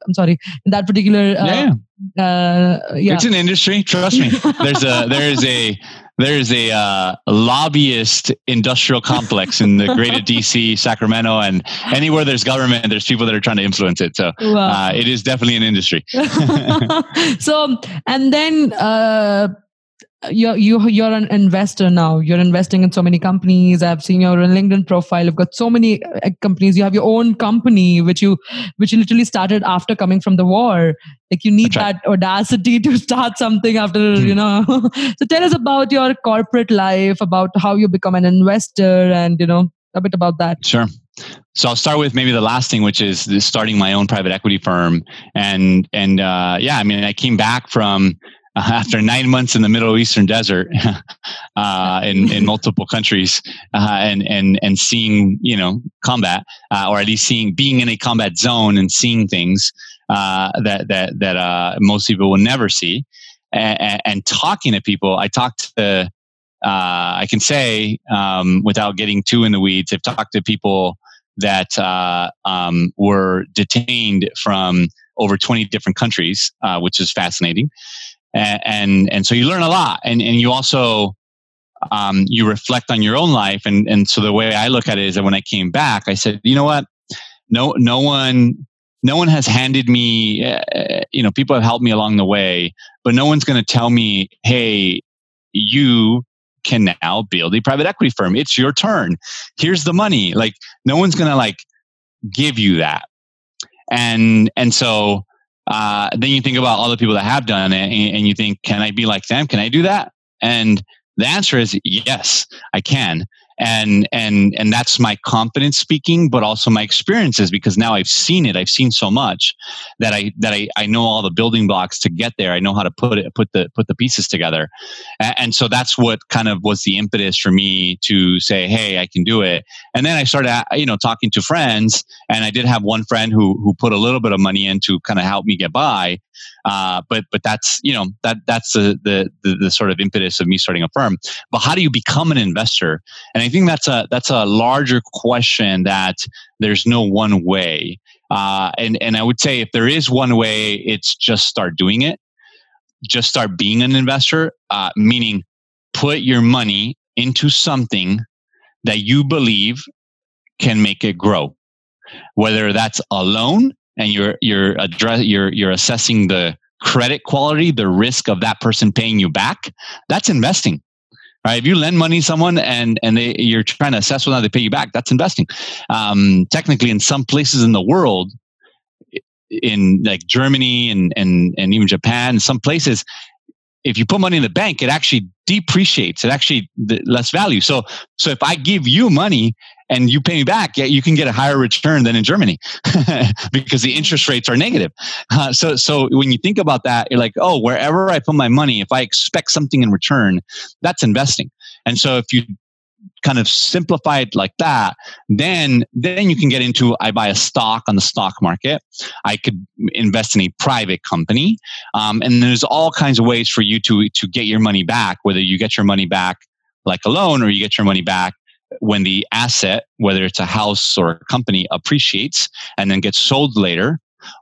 i'm sorry in that particular uh, yeah. Uh, yeah. It's an industry trust me. There's a there's a there's a uh, lobbyist industrial complex in the greater DC, Sacramento, and anywhere there's government, there's people that are trying to influence it. So wow. uh, it is definitely an industry. so, and then uh, you're you you're an investor now. You're investing in so many companies. I've seen your linkedin profile. You've got so many uh, companies. You have your own company which you which you literally started after coming from the war. Like you need that audacity to start something after mm. you know. So tell us about your corporate life about how you become an investor and you know a bit about that. Sure. So I'll start with maybe the last thing, which is starting my own private equity firm. And and uh, yeah, I mean, I came back from after nine months in the Middle Eastern desert, uh, in in multiple countries, uh, and and and seeing you know combat, uh, or at least seeing being in a combat zone and seeing things uh, that that that uh, most people will never see, and, and, talking to people. I talked to. Uh, I can say um, without getting too in the weeds, I've talked to people that um, were detained from over 20 different countries, which is fascinating and and, so you learn a lot and and you also um, you reflect on your own life and and so the way i look at it is that when i came back i said you know what? No no one no one has handed me uh, you know people have helped me along the way but no one's going to tell me hey you can now build a private equity firm. It's your turn. Here's the money like no one's going to like give you that. And and so uh, then you think about all the people that have done it and, and you think, can I be like them? Can I do that? And the answer is yes, I can and and and that's my confidence speaking but also my experiences because now i've seen it. I've seen so much that i that i, I know all the building blocks to get there. I know how to put it put the put the pieces together. And, and so that's what kind of was the impetus for me to say hey i can do it. And then i started you know talking to friends and i did have one friend who who put a little bit of money in to kind of help me get by. Uh, but but that's you know that that's the, the, the the sort of impetus of me starting a firm. But how do you become an investor? And think that's a that's a larger question that there's no one way. Uh, and and I would say if there is one way, it's just start doing it. Just start being an investor, uh, meaning put your money into something that you believe can make it grow. Whether that's a loan, and you're you're address you're you're assessing the credit quality, the risk of that person paying you back, that's investing. Right? If you lend money to someone and and they, you're trying to assess whether they pay you back, that's investing. Um, technically, in some places in the world, in like Germany and and and even Japan, some places, if you put money in the bank, it actually depreciates. It actually less value. So so if I give you money and you pay me back, yeah, you can get a higher return than in Germany because the interest rates are negative. Uh, so, so when you think about that, you're like, oh, wherever I put my money, if I expect something in return, that's investing. And so if you kind of simplify it like that then then you can get into i buy a stock on the stock market. I could invest in a private company. Um, and there's all kinds of ways for you to to get your money back whether you get your money back like a loan or you get your money back when the asset, whether it's a house or a company, appreciates and then gets sold later,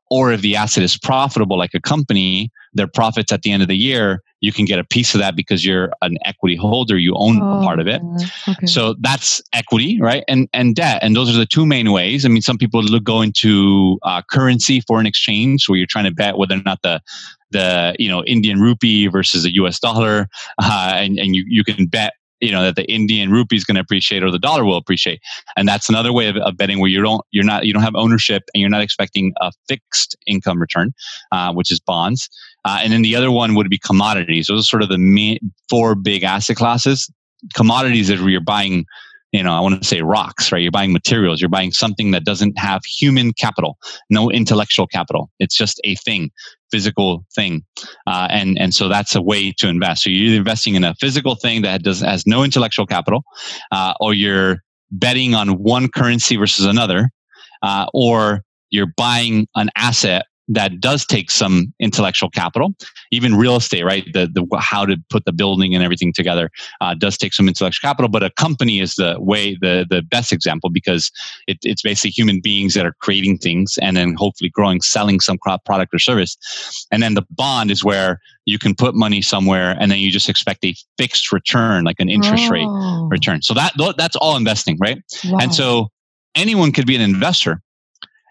or if the asset is profitable like a company, their profits at the end of the year, you can get a piece of that because you're an equity holder, you own oh, part of it. Okay. So that's equity, right? And and debt, and those are the two main ways. I mean, some people look, go into uh, currency, foreign exchange, where you're trying to bet whether or not the the you know Indian rupee versus the U.S. dollar, uh, and and you you can bet you know that the Indian rupee is going to appreciate or the dollar will appreciate, and that's another way of, of, betting where you don't you're not you don't have ownership and you're not expecting a fixed income return, uh, which is bonds, uh, and then the other one would be commodities. Those are sort of the main, four big asset classes. Commodities is where you're buying you know, I want to say rocks, right? You're buying materials. You're buying something that doesn't have human capital, no intellectual capital. It's just a thing, physical thing, uh, and and so that's a way to invest. So you're investing in a physical thing that does has no intellectual capital, uh, or you're betting on one currency versus another, uh, or you're buying an asset that does take some intellectual capital. Even real estate, right? The, the how to put the building and everything together uh, does take some intellectual capital. But a company is the way the the best example because it, it's basically human beings that are creating things and then hopefully growing, selling some product or service. And then the bond is where you can put money somewhere and then you just expect a fixed return, like an interest oh. rate return. So that that's all investing, right? Wow. And so anyone could be an investor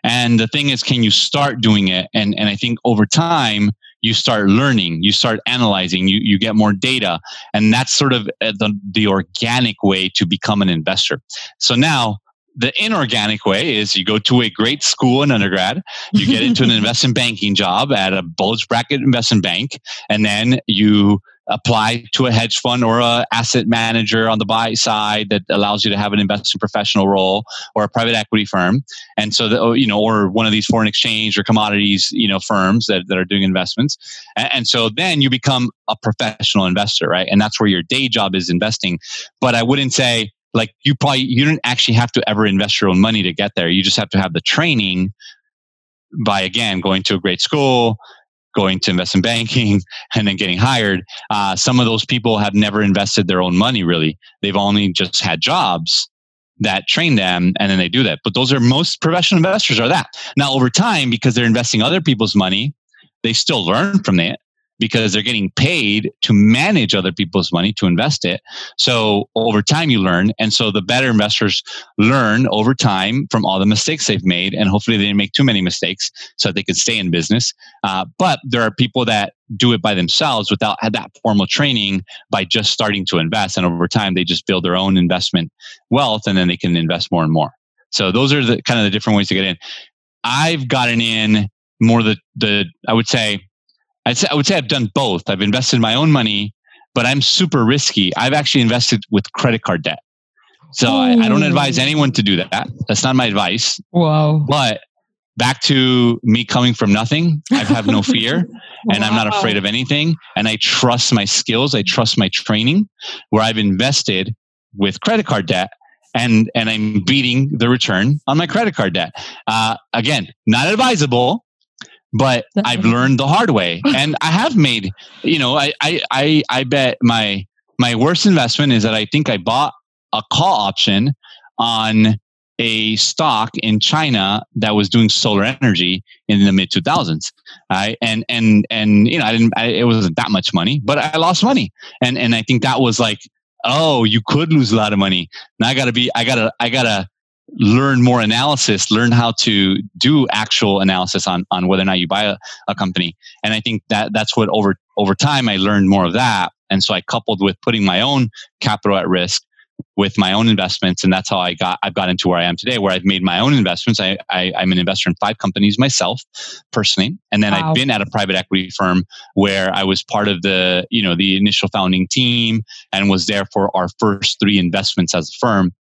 and the thing is, can you start doing it? And, and I think over time, you start learning, you start analyzing, you, you get more data. And that's sort of uh, the, the organic way to become an investor. So now, the inorganic way is you go to a great school in undergrad, you get into an investment banking job at a bulge bracket investment bank, and then you apply to a hedge fund or a asset manager on the buy side that allows you to have an investment professional role or a private equity firm. And so the, oh, you know or one of these foreign exchange or commodities you know firms that, that are doing investments. And, and so then you become a professional investor right? And that's where your day job is investing. But i wouldn't say like you probably you don't actually have to ever invest your own money to get there. You just have to have the training by again going to a great school going to investment banking and then getting hired. Uh, some of those people have never invested their own money really. They've only just had jobs that train them and then they do that. But those are most professional investors are that. Now over time, because they're investing other people's money, they still learn from it because they're getting paid to manage other people's money to invest it. So over time, you learn. And so the better investors learn over time from all the mistakes they've made. And hopefully they didn't make too many mistakes so they could stay in business. Uh, but there are people that do it by themselves without that formal training by just starting to invest. And over time, they just build their own investment wealth and then they can invest more and more. So those are the kind of the different ways to get in. I've gotten in more the the I would say I'd say, I would say I've done both. I've invested my own money, but I'm super risky. I've actually invested with credit card debt. So I, I, don't advise anyone to do that. That's not my advice. Wow. But back to me coming from nothing, I have no fear and wow. I'm not afraid of anything. And I trust my skills. I trust my training where I've invested with credit card debt and, and I'm beating the return on my credit card debt. Uh, again, not advisable but I've learned the hard way, and I have made. You know, I I I, I bet my my worst investment is that I think I bought a call option on a stock in China that was doing solar energy in the mid 2000s. Right? And, and, and, you know, I didn't, I, it wasn't that much money, but I lost money. And, and I think that was like, oh, you could lose a lot of money. Now I gotta be, I gotta, I gotta learn more analysis, learn how to do actual analysis on, on whether or not you buy a, a company. And I think that that's what over, over time I learned more of that. And so I coupled with putting my own capital at risk with my own investments. And that's how I got, I've got into where I am today, where I've made my own investments. I, I, am an investor in five companies myself personally. And then wow. I've been at a private equity firm where I was part of the, you know, the initial founding team and was there for our first three investments as a firm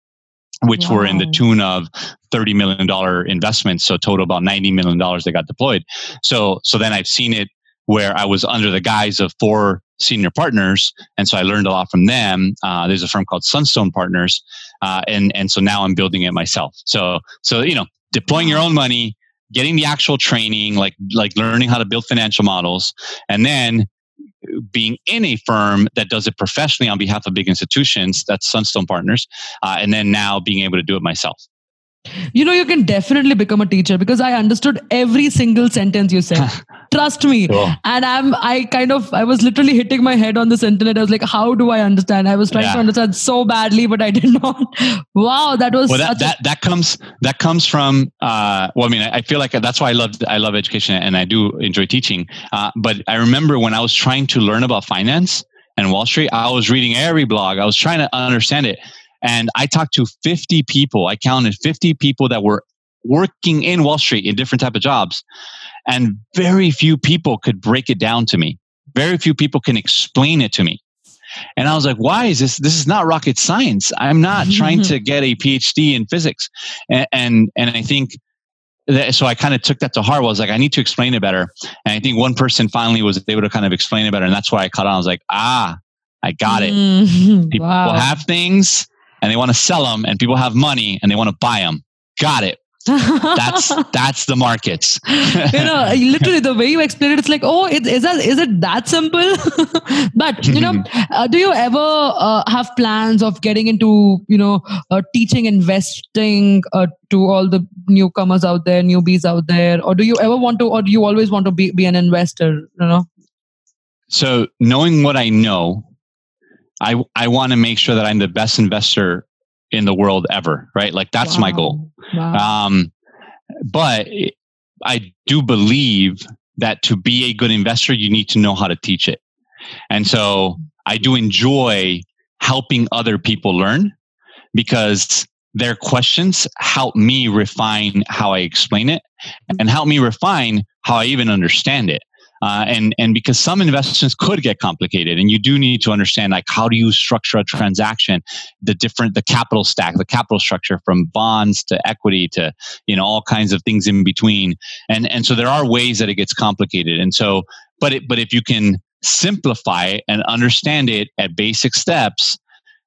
which wow. were in the tune of $30 million investments. So total about $90 million that got deployed. So, so then I've seen it where I was under the guise of four senior partners. And so I learned a lot from them. Uh, there's a firm called Sunstone Partners. Uh, and, and so now I'm building it myself. So, so, you know, deploying your own money, getting the actual training, like, like learning how to build financial models, and then being in a firm that does it professionally on behalf of big institutions, that's Sunstone Partners, uh, and then now being able to do it myself. You know, you can definitely become a teacher because I understood every single sentence you said. Trust me. Cool. And I'm, I kind of, I was literally hitting my head on this internet. I was like, how do I understand? I was trying yeah. to understand so badly, but I did not. wow, that was well, that, that, a- that comes, that comes from, uh, well, I mean, I feel like that's why I love, I love education and I do enjoy teaching. Uh, but I remember when I was trying to learn about finance and Wall Street, I was reading every blog. I was trying to understand it. And I talked to 50 people. I counted 50 people that were working in Wall Street in different type of jobs. And very few people could break it down to me. Very few people can explain it to me. And I was like, why is this? This is not rocket science. I'm not trying to get a PhD in physics. And, and, and I think that, so I kind of took that to heart. I was like, I need to explain it better. And I think one person finally was able to kind of explain it better. And that's why I caught on. I was like, ah, I got it. Mm, People wow. have things and they want to sell them and people have money and they want to buy them. Got it. that's that's the markets. you know, literally the way you explain it, it's like, oh, it, is that is it that simple? but you know, uh, do you ever uh, have plans of getting into you know uh, teaching investing uh, to all the newcomers out there, newbies out there, or do you ever want to, or do you always want to be be an investor? You know. So knowing what I know, I I want to make sure that I'm the best investor in the world ever, right? Like that's wow. my goal. Wow. Um, but I do believe that to be a good investor, you need to know how to teach it. And so I do enjoy helping other people learn because their questions help me refine how I explain it and help me refine how I even understand it. Uh, and and because some investments could get complicated, and you do need to understand like how do you structure a transaction, the different the capital stack, the capital structure from bonds to equity to you know all kinds of things in between, and and so there are ways that it gets complicated, and so but it but if you can simplify it and understand it at basic steps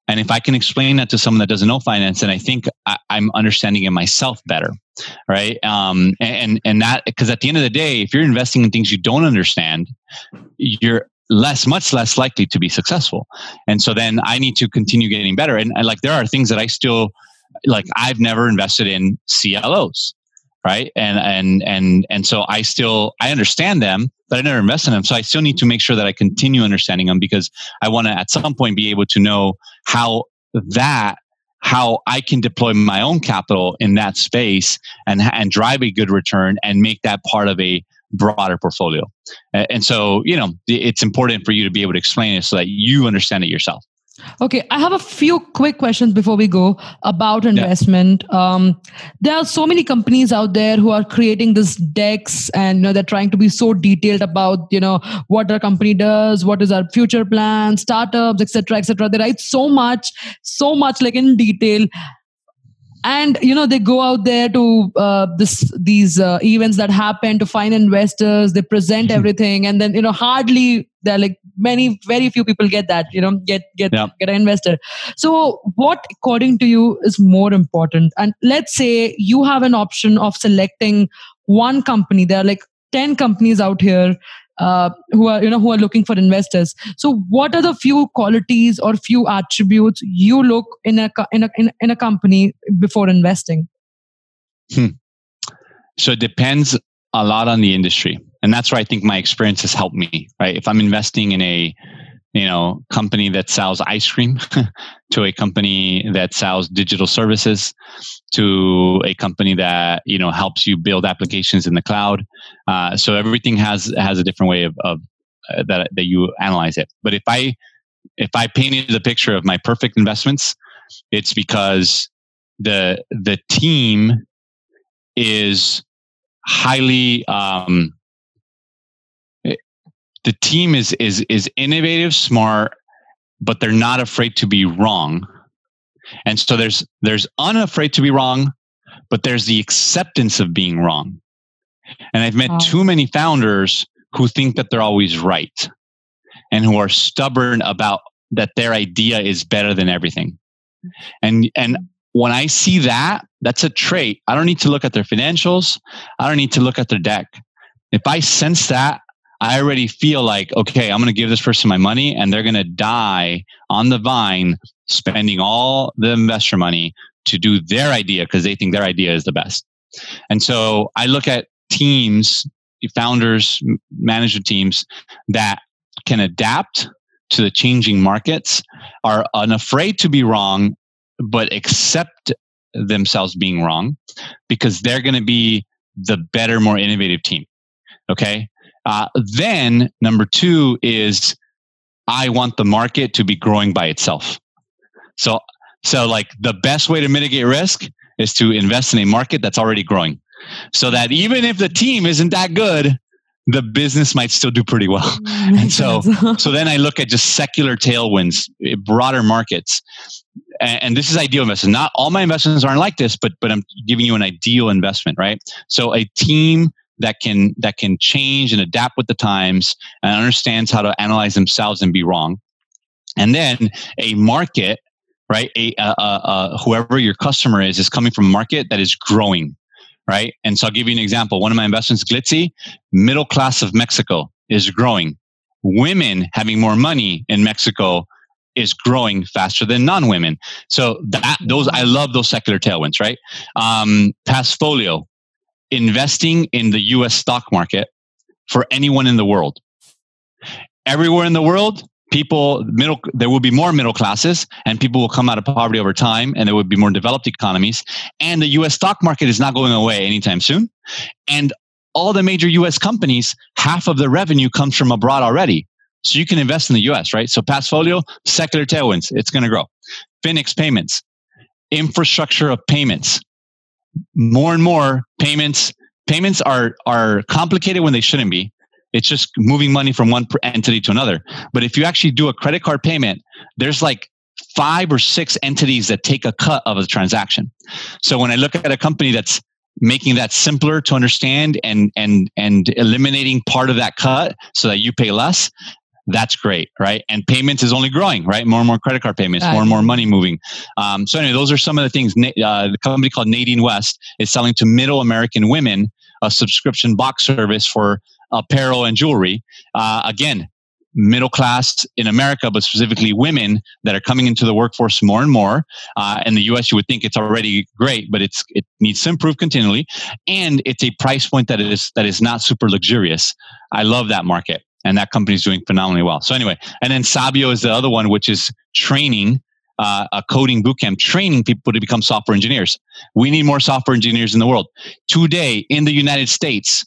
and if I can explain that to someone that doesn't know finance, then I think I, am understanding it myself better, right? Um, and and that because at the end of the day, if you're investing in things you don't understand, you're less, much less likely to be successful. And so then I need to continue getting better. And, and like there are things that I still like. I've never invested in CLOs, right? And and and and so I still I understand them, but I never invest in them. So I still need to make sure that I continue understanding them because I want to at some point be able to know how that how I can deploy my own capital in that space and and drive a good return and make that part of a broader portfolio. And so, you know, it's important for you to be able to explain it so that you understand it yourself. Okay, I have a few quick questions before we go about investment. Yeah. Um, there are so many companies out there who are creating these decks, and you know they're trying to be so detailed about you know what our company does, what is our future plan, startups, etc., etc. They write so much, so much like in detail and you know they go out there to uh, this these uh, events that happen to find investors. They present mm-hmm. everything. And then you know hardly there are like many very few people get that you know get get yeah. get an investor. So what according to you is more important? And let's say you have an option of selecting one company. There are like 10 companies out here uh, who are you know who are looking for investors. So what are the few qualities or few attributes you look in a in a in, in a company before investing? Hmm. so it depends a lot on the industry. And that's where i think my experience has helped me right? If i'm investing in a you know company that sells ice cream to a company that sells digital services to a company that you know helps you build applications in the cloud. Uh, so everything has has a different way of, of uh, that that you analyze it. But if i if i painted the picture of my perfect investments it's because the the team is highly um, the team is is is innovative, smart, but they're not afraid to be wrong. And so there's there's unafraid to be wrong, but there's the acceptance of being wrong. And I've met too many founders who think that they're always right and who are stubborn about that their idea is better than everything. And and when I see that, that's a trait. I don't need to look at their financials. I don't need to look at their deck. If I sense that, I already feel like, okay, I'm going to give this person my money and they're going to die on the vine spending all the investor money to do their idea because they think their idea is the best. And so I look at teams, founders, management teams that can adapt to the changing markets, are unafraid to be wrong, but accept themselves being wrong because they're going to be the better, more innovative team. Okay. Uh, then number two is I want the market to be growing by itself. So, so like the best way to mitigate risk is to invest in a market that's already growing, so that even if the team isn't that good, the business might still do pretty well. Mm, and so, so then I look at just secular tailwinds, eh, broader markets, and, and this is ideal investment. Not all my investments aren't like this, but but I'm giving you an ideal investment, right? So a team that can that can change and adapt with the times and understands how to analyze themselves and be wrong and then a market right a, whoever your customer is is coming from a market that is growing right? And so I'll give you an example. One of my investments, Glitzy, middle class of Mexico is growing. Women having more money in Mexico is growing faster than non-women. So that those I love those secular tailwinds, right? Um, Passfolio, investing in the U.S. stock market for anyone in the world. Everywhere in the world, people middle there will be more middle classes and people will come out of poverty over time and there will be more developed economies. And the US stock market is not going away anytime soon. And all the major US companies half of the revenue comes from abroad already. So you can invest in the US right? So Passfolio secular tailwinds it's going to grow. Finix payments infrastructure of payments more and more payments payments are are complicated when they shouldn't be it's just moving money from one entity to another. But if you actually do a credit card payment, there's like five or six entities that take a cut of a transaction. So when I look at a company that's making that simpler to understand and and and eliminating part of that cut so that you pay less that's great right and payments is only growing right more and more credit card payments more and more money moving um, so anyway those are some of the things uh, the company called nadine west is selling to middle american women a subscription box service for apparel and jewelry. Uh, again, middle class in America, but specifically women that are coming into the workforce more and more. Uh, in the U.S., you would think it's already great, but it's it needs to improve continually, and it's a price point that is that is not super luxurious. I love that market, and that company is doing phenomenally well. So anyway, and then Sabio is the other one, which is training. Uh, a coding bootcamp training people to become software engineers. We need more software engineers in the world. Today in the United States,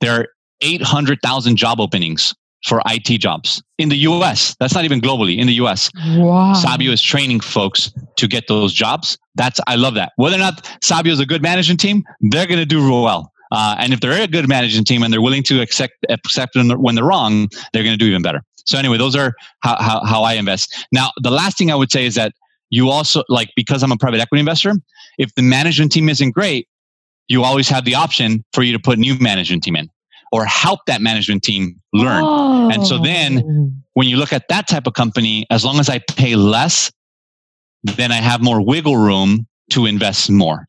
there are 800,000 job openings for IT jobs in the US. That's not even globally, in the US. Wow. Sabio is training folks to get those jobs. That's I love that. Whether or not Sabio is a good management team, they're going to do real well. Uh, and if they're a good management team and they're willing to accept accept when they're wrong, they're going to do even better. So anyway, those are how, how, how I invest. Now, the last thing I would say is that you also like because I'm a private equity investor, if the management team isn't great, you always have the option for you to put new management team in or help that management team learn. Oh. And so then oh. when you look at that type of company, as long as I pay less, then I have more wiggle room to invest more.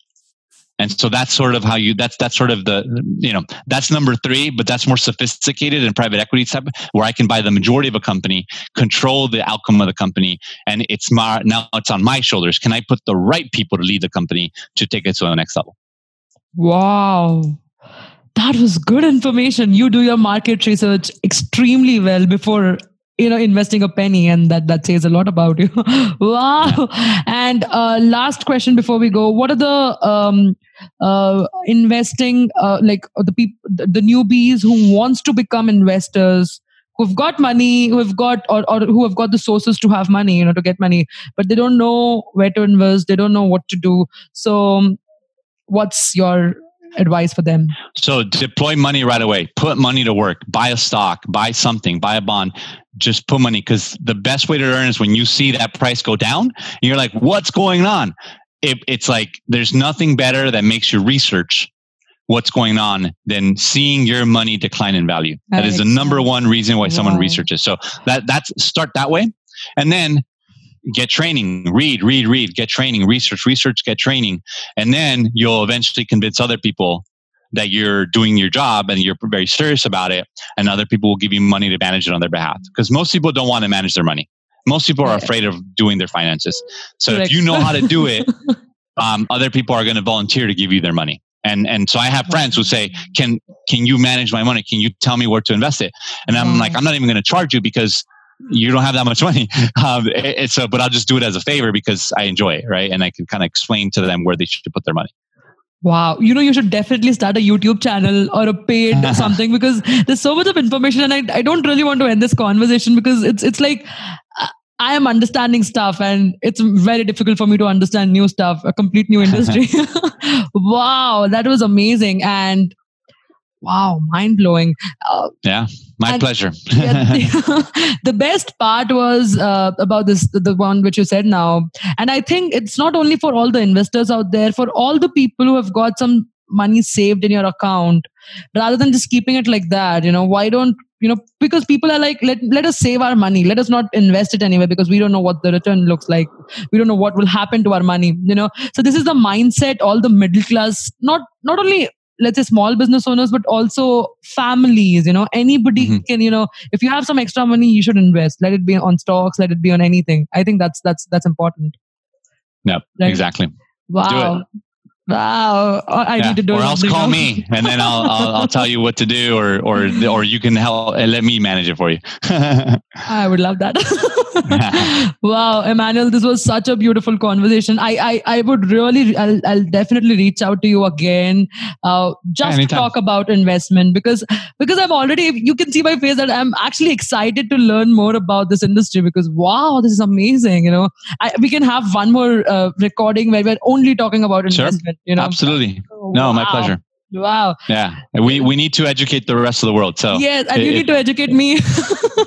And so that's sort of how you that's that's sort of the you know that's number three, but that's more sophisticated in private equity type where I can buy the majority of a company, control the outcome of the company, and it's my now it's on my shoulders. Can I put the right people to lead the company to take it to the next level? Wow. That was good information. You do your market research extremely well before you know investing a penny and that that says a lot about you. Wow. And uh, last question before we go. What are the um, uh, investing uh, like the people the newbies who wants to become investors who've got money who've got or, or who have got the sources to have money you know to get money but they don't know where to invest they don't know what to do so um, what's your advice for them? So deploy money right away. Put money to work. Buy a stock, buy something, buy a bond. Just put money because the best way to earn is when you see that price go down. you're like, what's going on? It, it's like there's nothing better that makes you research what's going on than seeing your money decline in value. that, that is the number sense. one reason why someone researches. So that that's start that way. And then get training, read, read, read, get training, research, research, get training. And then you'll eventually convince other people that you're doing your job and you're very serious about it. And other people will give you money to manage it on their behalf. Because most people don't want to manage their money. Most people are afraid of doing their finances. So Correct. if you know how to do it, um, other people are going to volunteer to give you their money. And and so I have friends who say, "Can can you manage my money? Can you tell me where to invest it?" And I'm like, "I'm not even going to charge you because you don't have that much money. Um, it's a, but I'll just do it as a favor because I enjoy it, right? And I can kind of explain to them where they should put their money. Wow. You know, you should definitely start a YouTube channel or a paid something because there's so much of information and I, I don't really want to end this conversation because it's it's like I am understanding stuff and it's very difficult for me to understand new stuff, a complete new industry. wow, that was amazing. And wow, mind blowing. Uh, yeah, my pleasure. yeah, the, the, best part was uh, about this, the, the one which you said now. And I think it's not only for all the investors out there, for all the people who have got some money saved in your account, rather than just keeping it like that, you know, why don't you know because people are like let, let us save our money. Let us not invest it anywhere because we don't know what the return looks like. We don't know what will happen to our money you know. So this is the mindset all the middle class not not only let's say small business owners but also families you know. Anybody mm-hmm. can you know if you have some extra money you should invest. Let it be on stocks let it be on anything. I think that's that's that's important. Yeah right? exactly. Wow Wow, oh, I yeah. need to do. It. Or else call me, and then I'll, I'll, I'll tell you what to do, or or or you can help and let me manage it for you. I would love that. wow, Emmanuel, this was such a beautiful conversation. I I, I would really, I'll, I'll definitely reach out to you again, uh, just to talk about investment because because I'm already. You can see my face that I'm actually excited to learn more about this industry because wow, this is amazing. You know, I, we can have one more uh, recording where we're only talking about investment. Sure you know absolutely. Oh, no wow. my pleasure. Wow. Yeah. We we need to educate the rest of the world so. Yes and it, you need to educate me.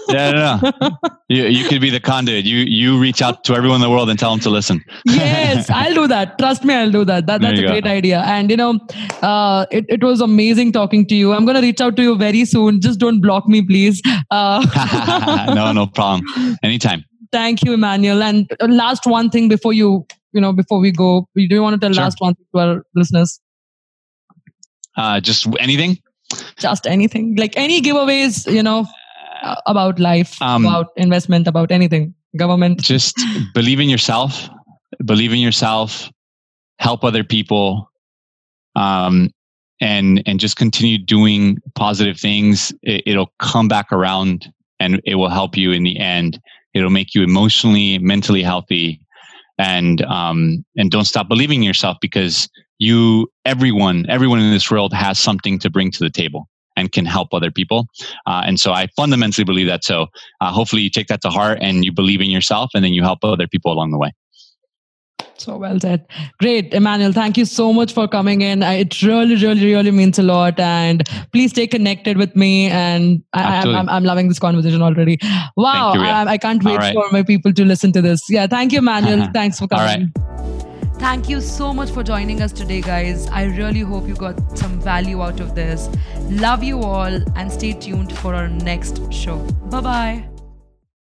Yeah no, no. You, you could be the conduit. You you reach out to everyone in the world and tell them to listen. Yes i'll do that. Trust me i'll do that, that that's a go. great idea. And you know uh, it, it was amazing talking to you. I'm going to reach out to you very soon. Just don't block me please. Uh, no no problem. Anytime thank you emmanuel and uh, last one thing before you you know, before we go, do you want to tell sure. last one to our listeners? Uh, just anything. Just anything, like any giveaways, you know, about life, um, about investment, about anything, government. Just believe in yourself. Believe in yourself. Help other people. Um, and and just continue doing positive things. It, it'll come back around, and it will help you in the end. It'll make you emotionally, mentally healthy, and um, and don't stop believing in yourself because you everyone everyone in this world has something to bring to the table and can help other people. Uh, and so i fundamentally believe that. So uh, hopefully you take that to heart and you believe in yourself and then you help other people along the way so well said. Great, Emmanuel. Thank you so much for coming in. I, it really, really, really means a lot. And please stay connected with me. And I, am I'm, I'm loving this conversation already. Wow. You, I, um, I, can't wait right. for my people to listen to this. Yeah. Thank you, Emmanuel. Thanks for coming. Thank you so much for joining us today, guys. I really hope you got some value out of this. Love you all and stay tuned for our next show. Bye bye.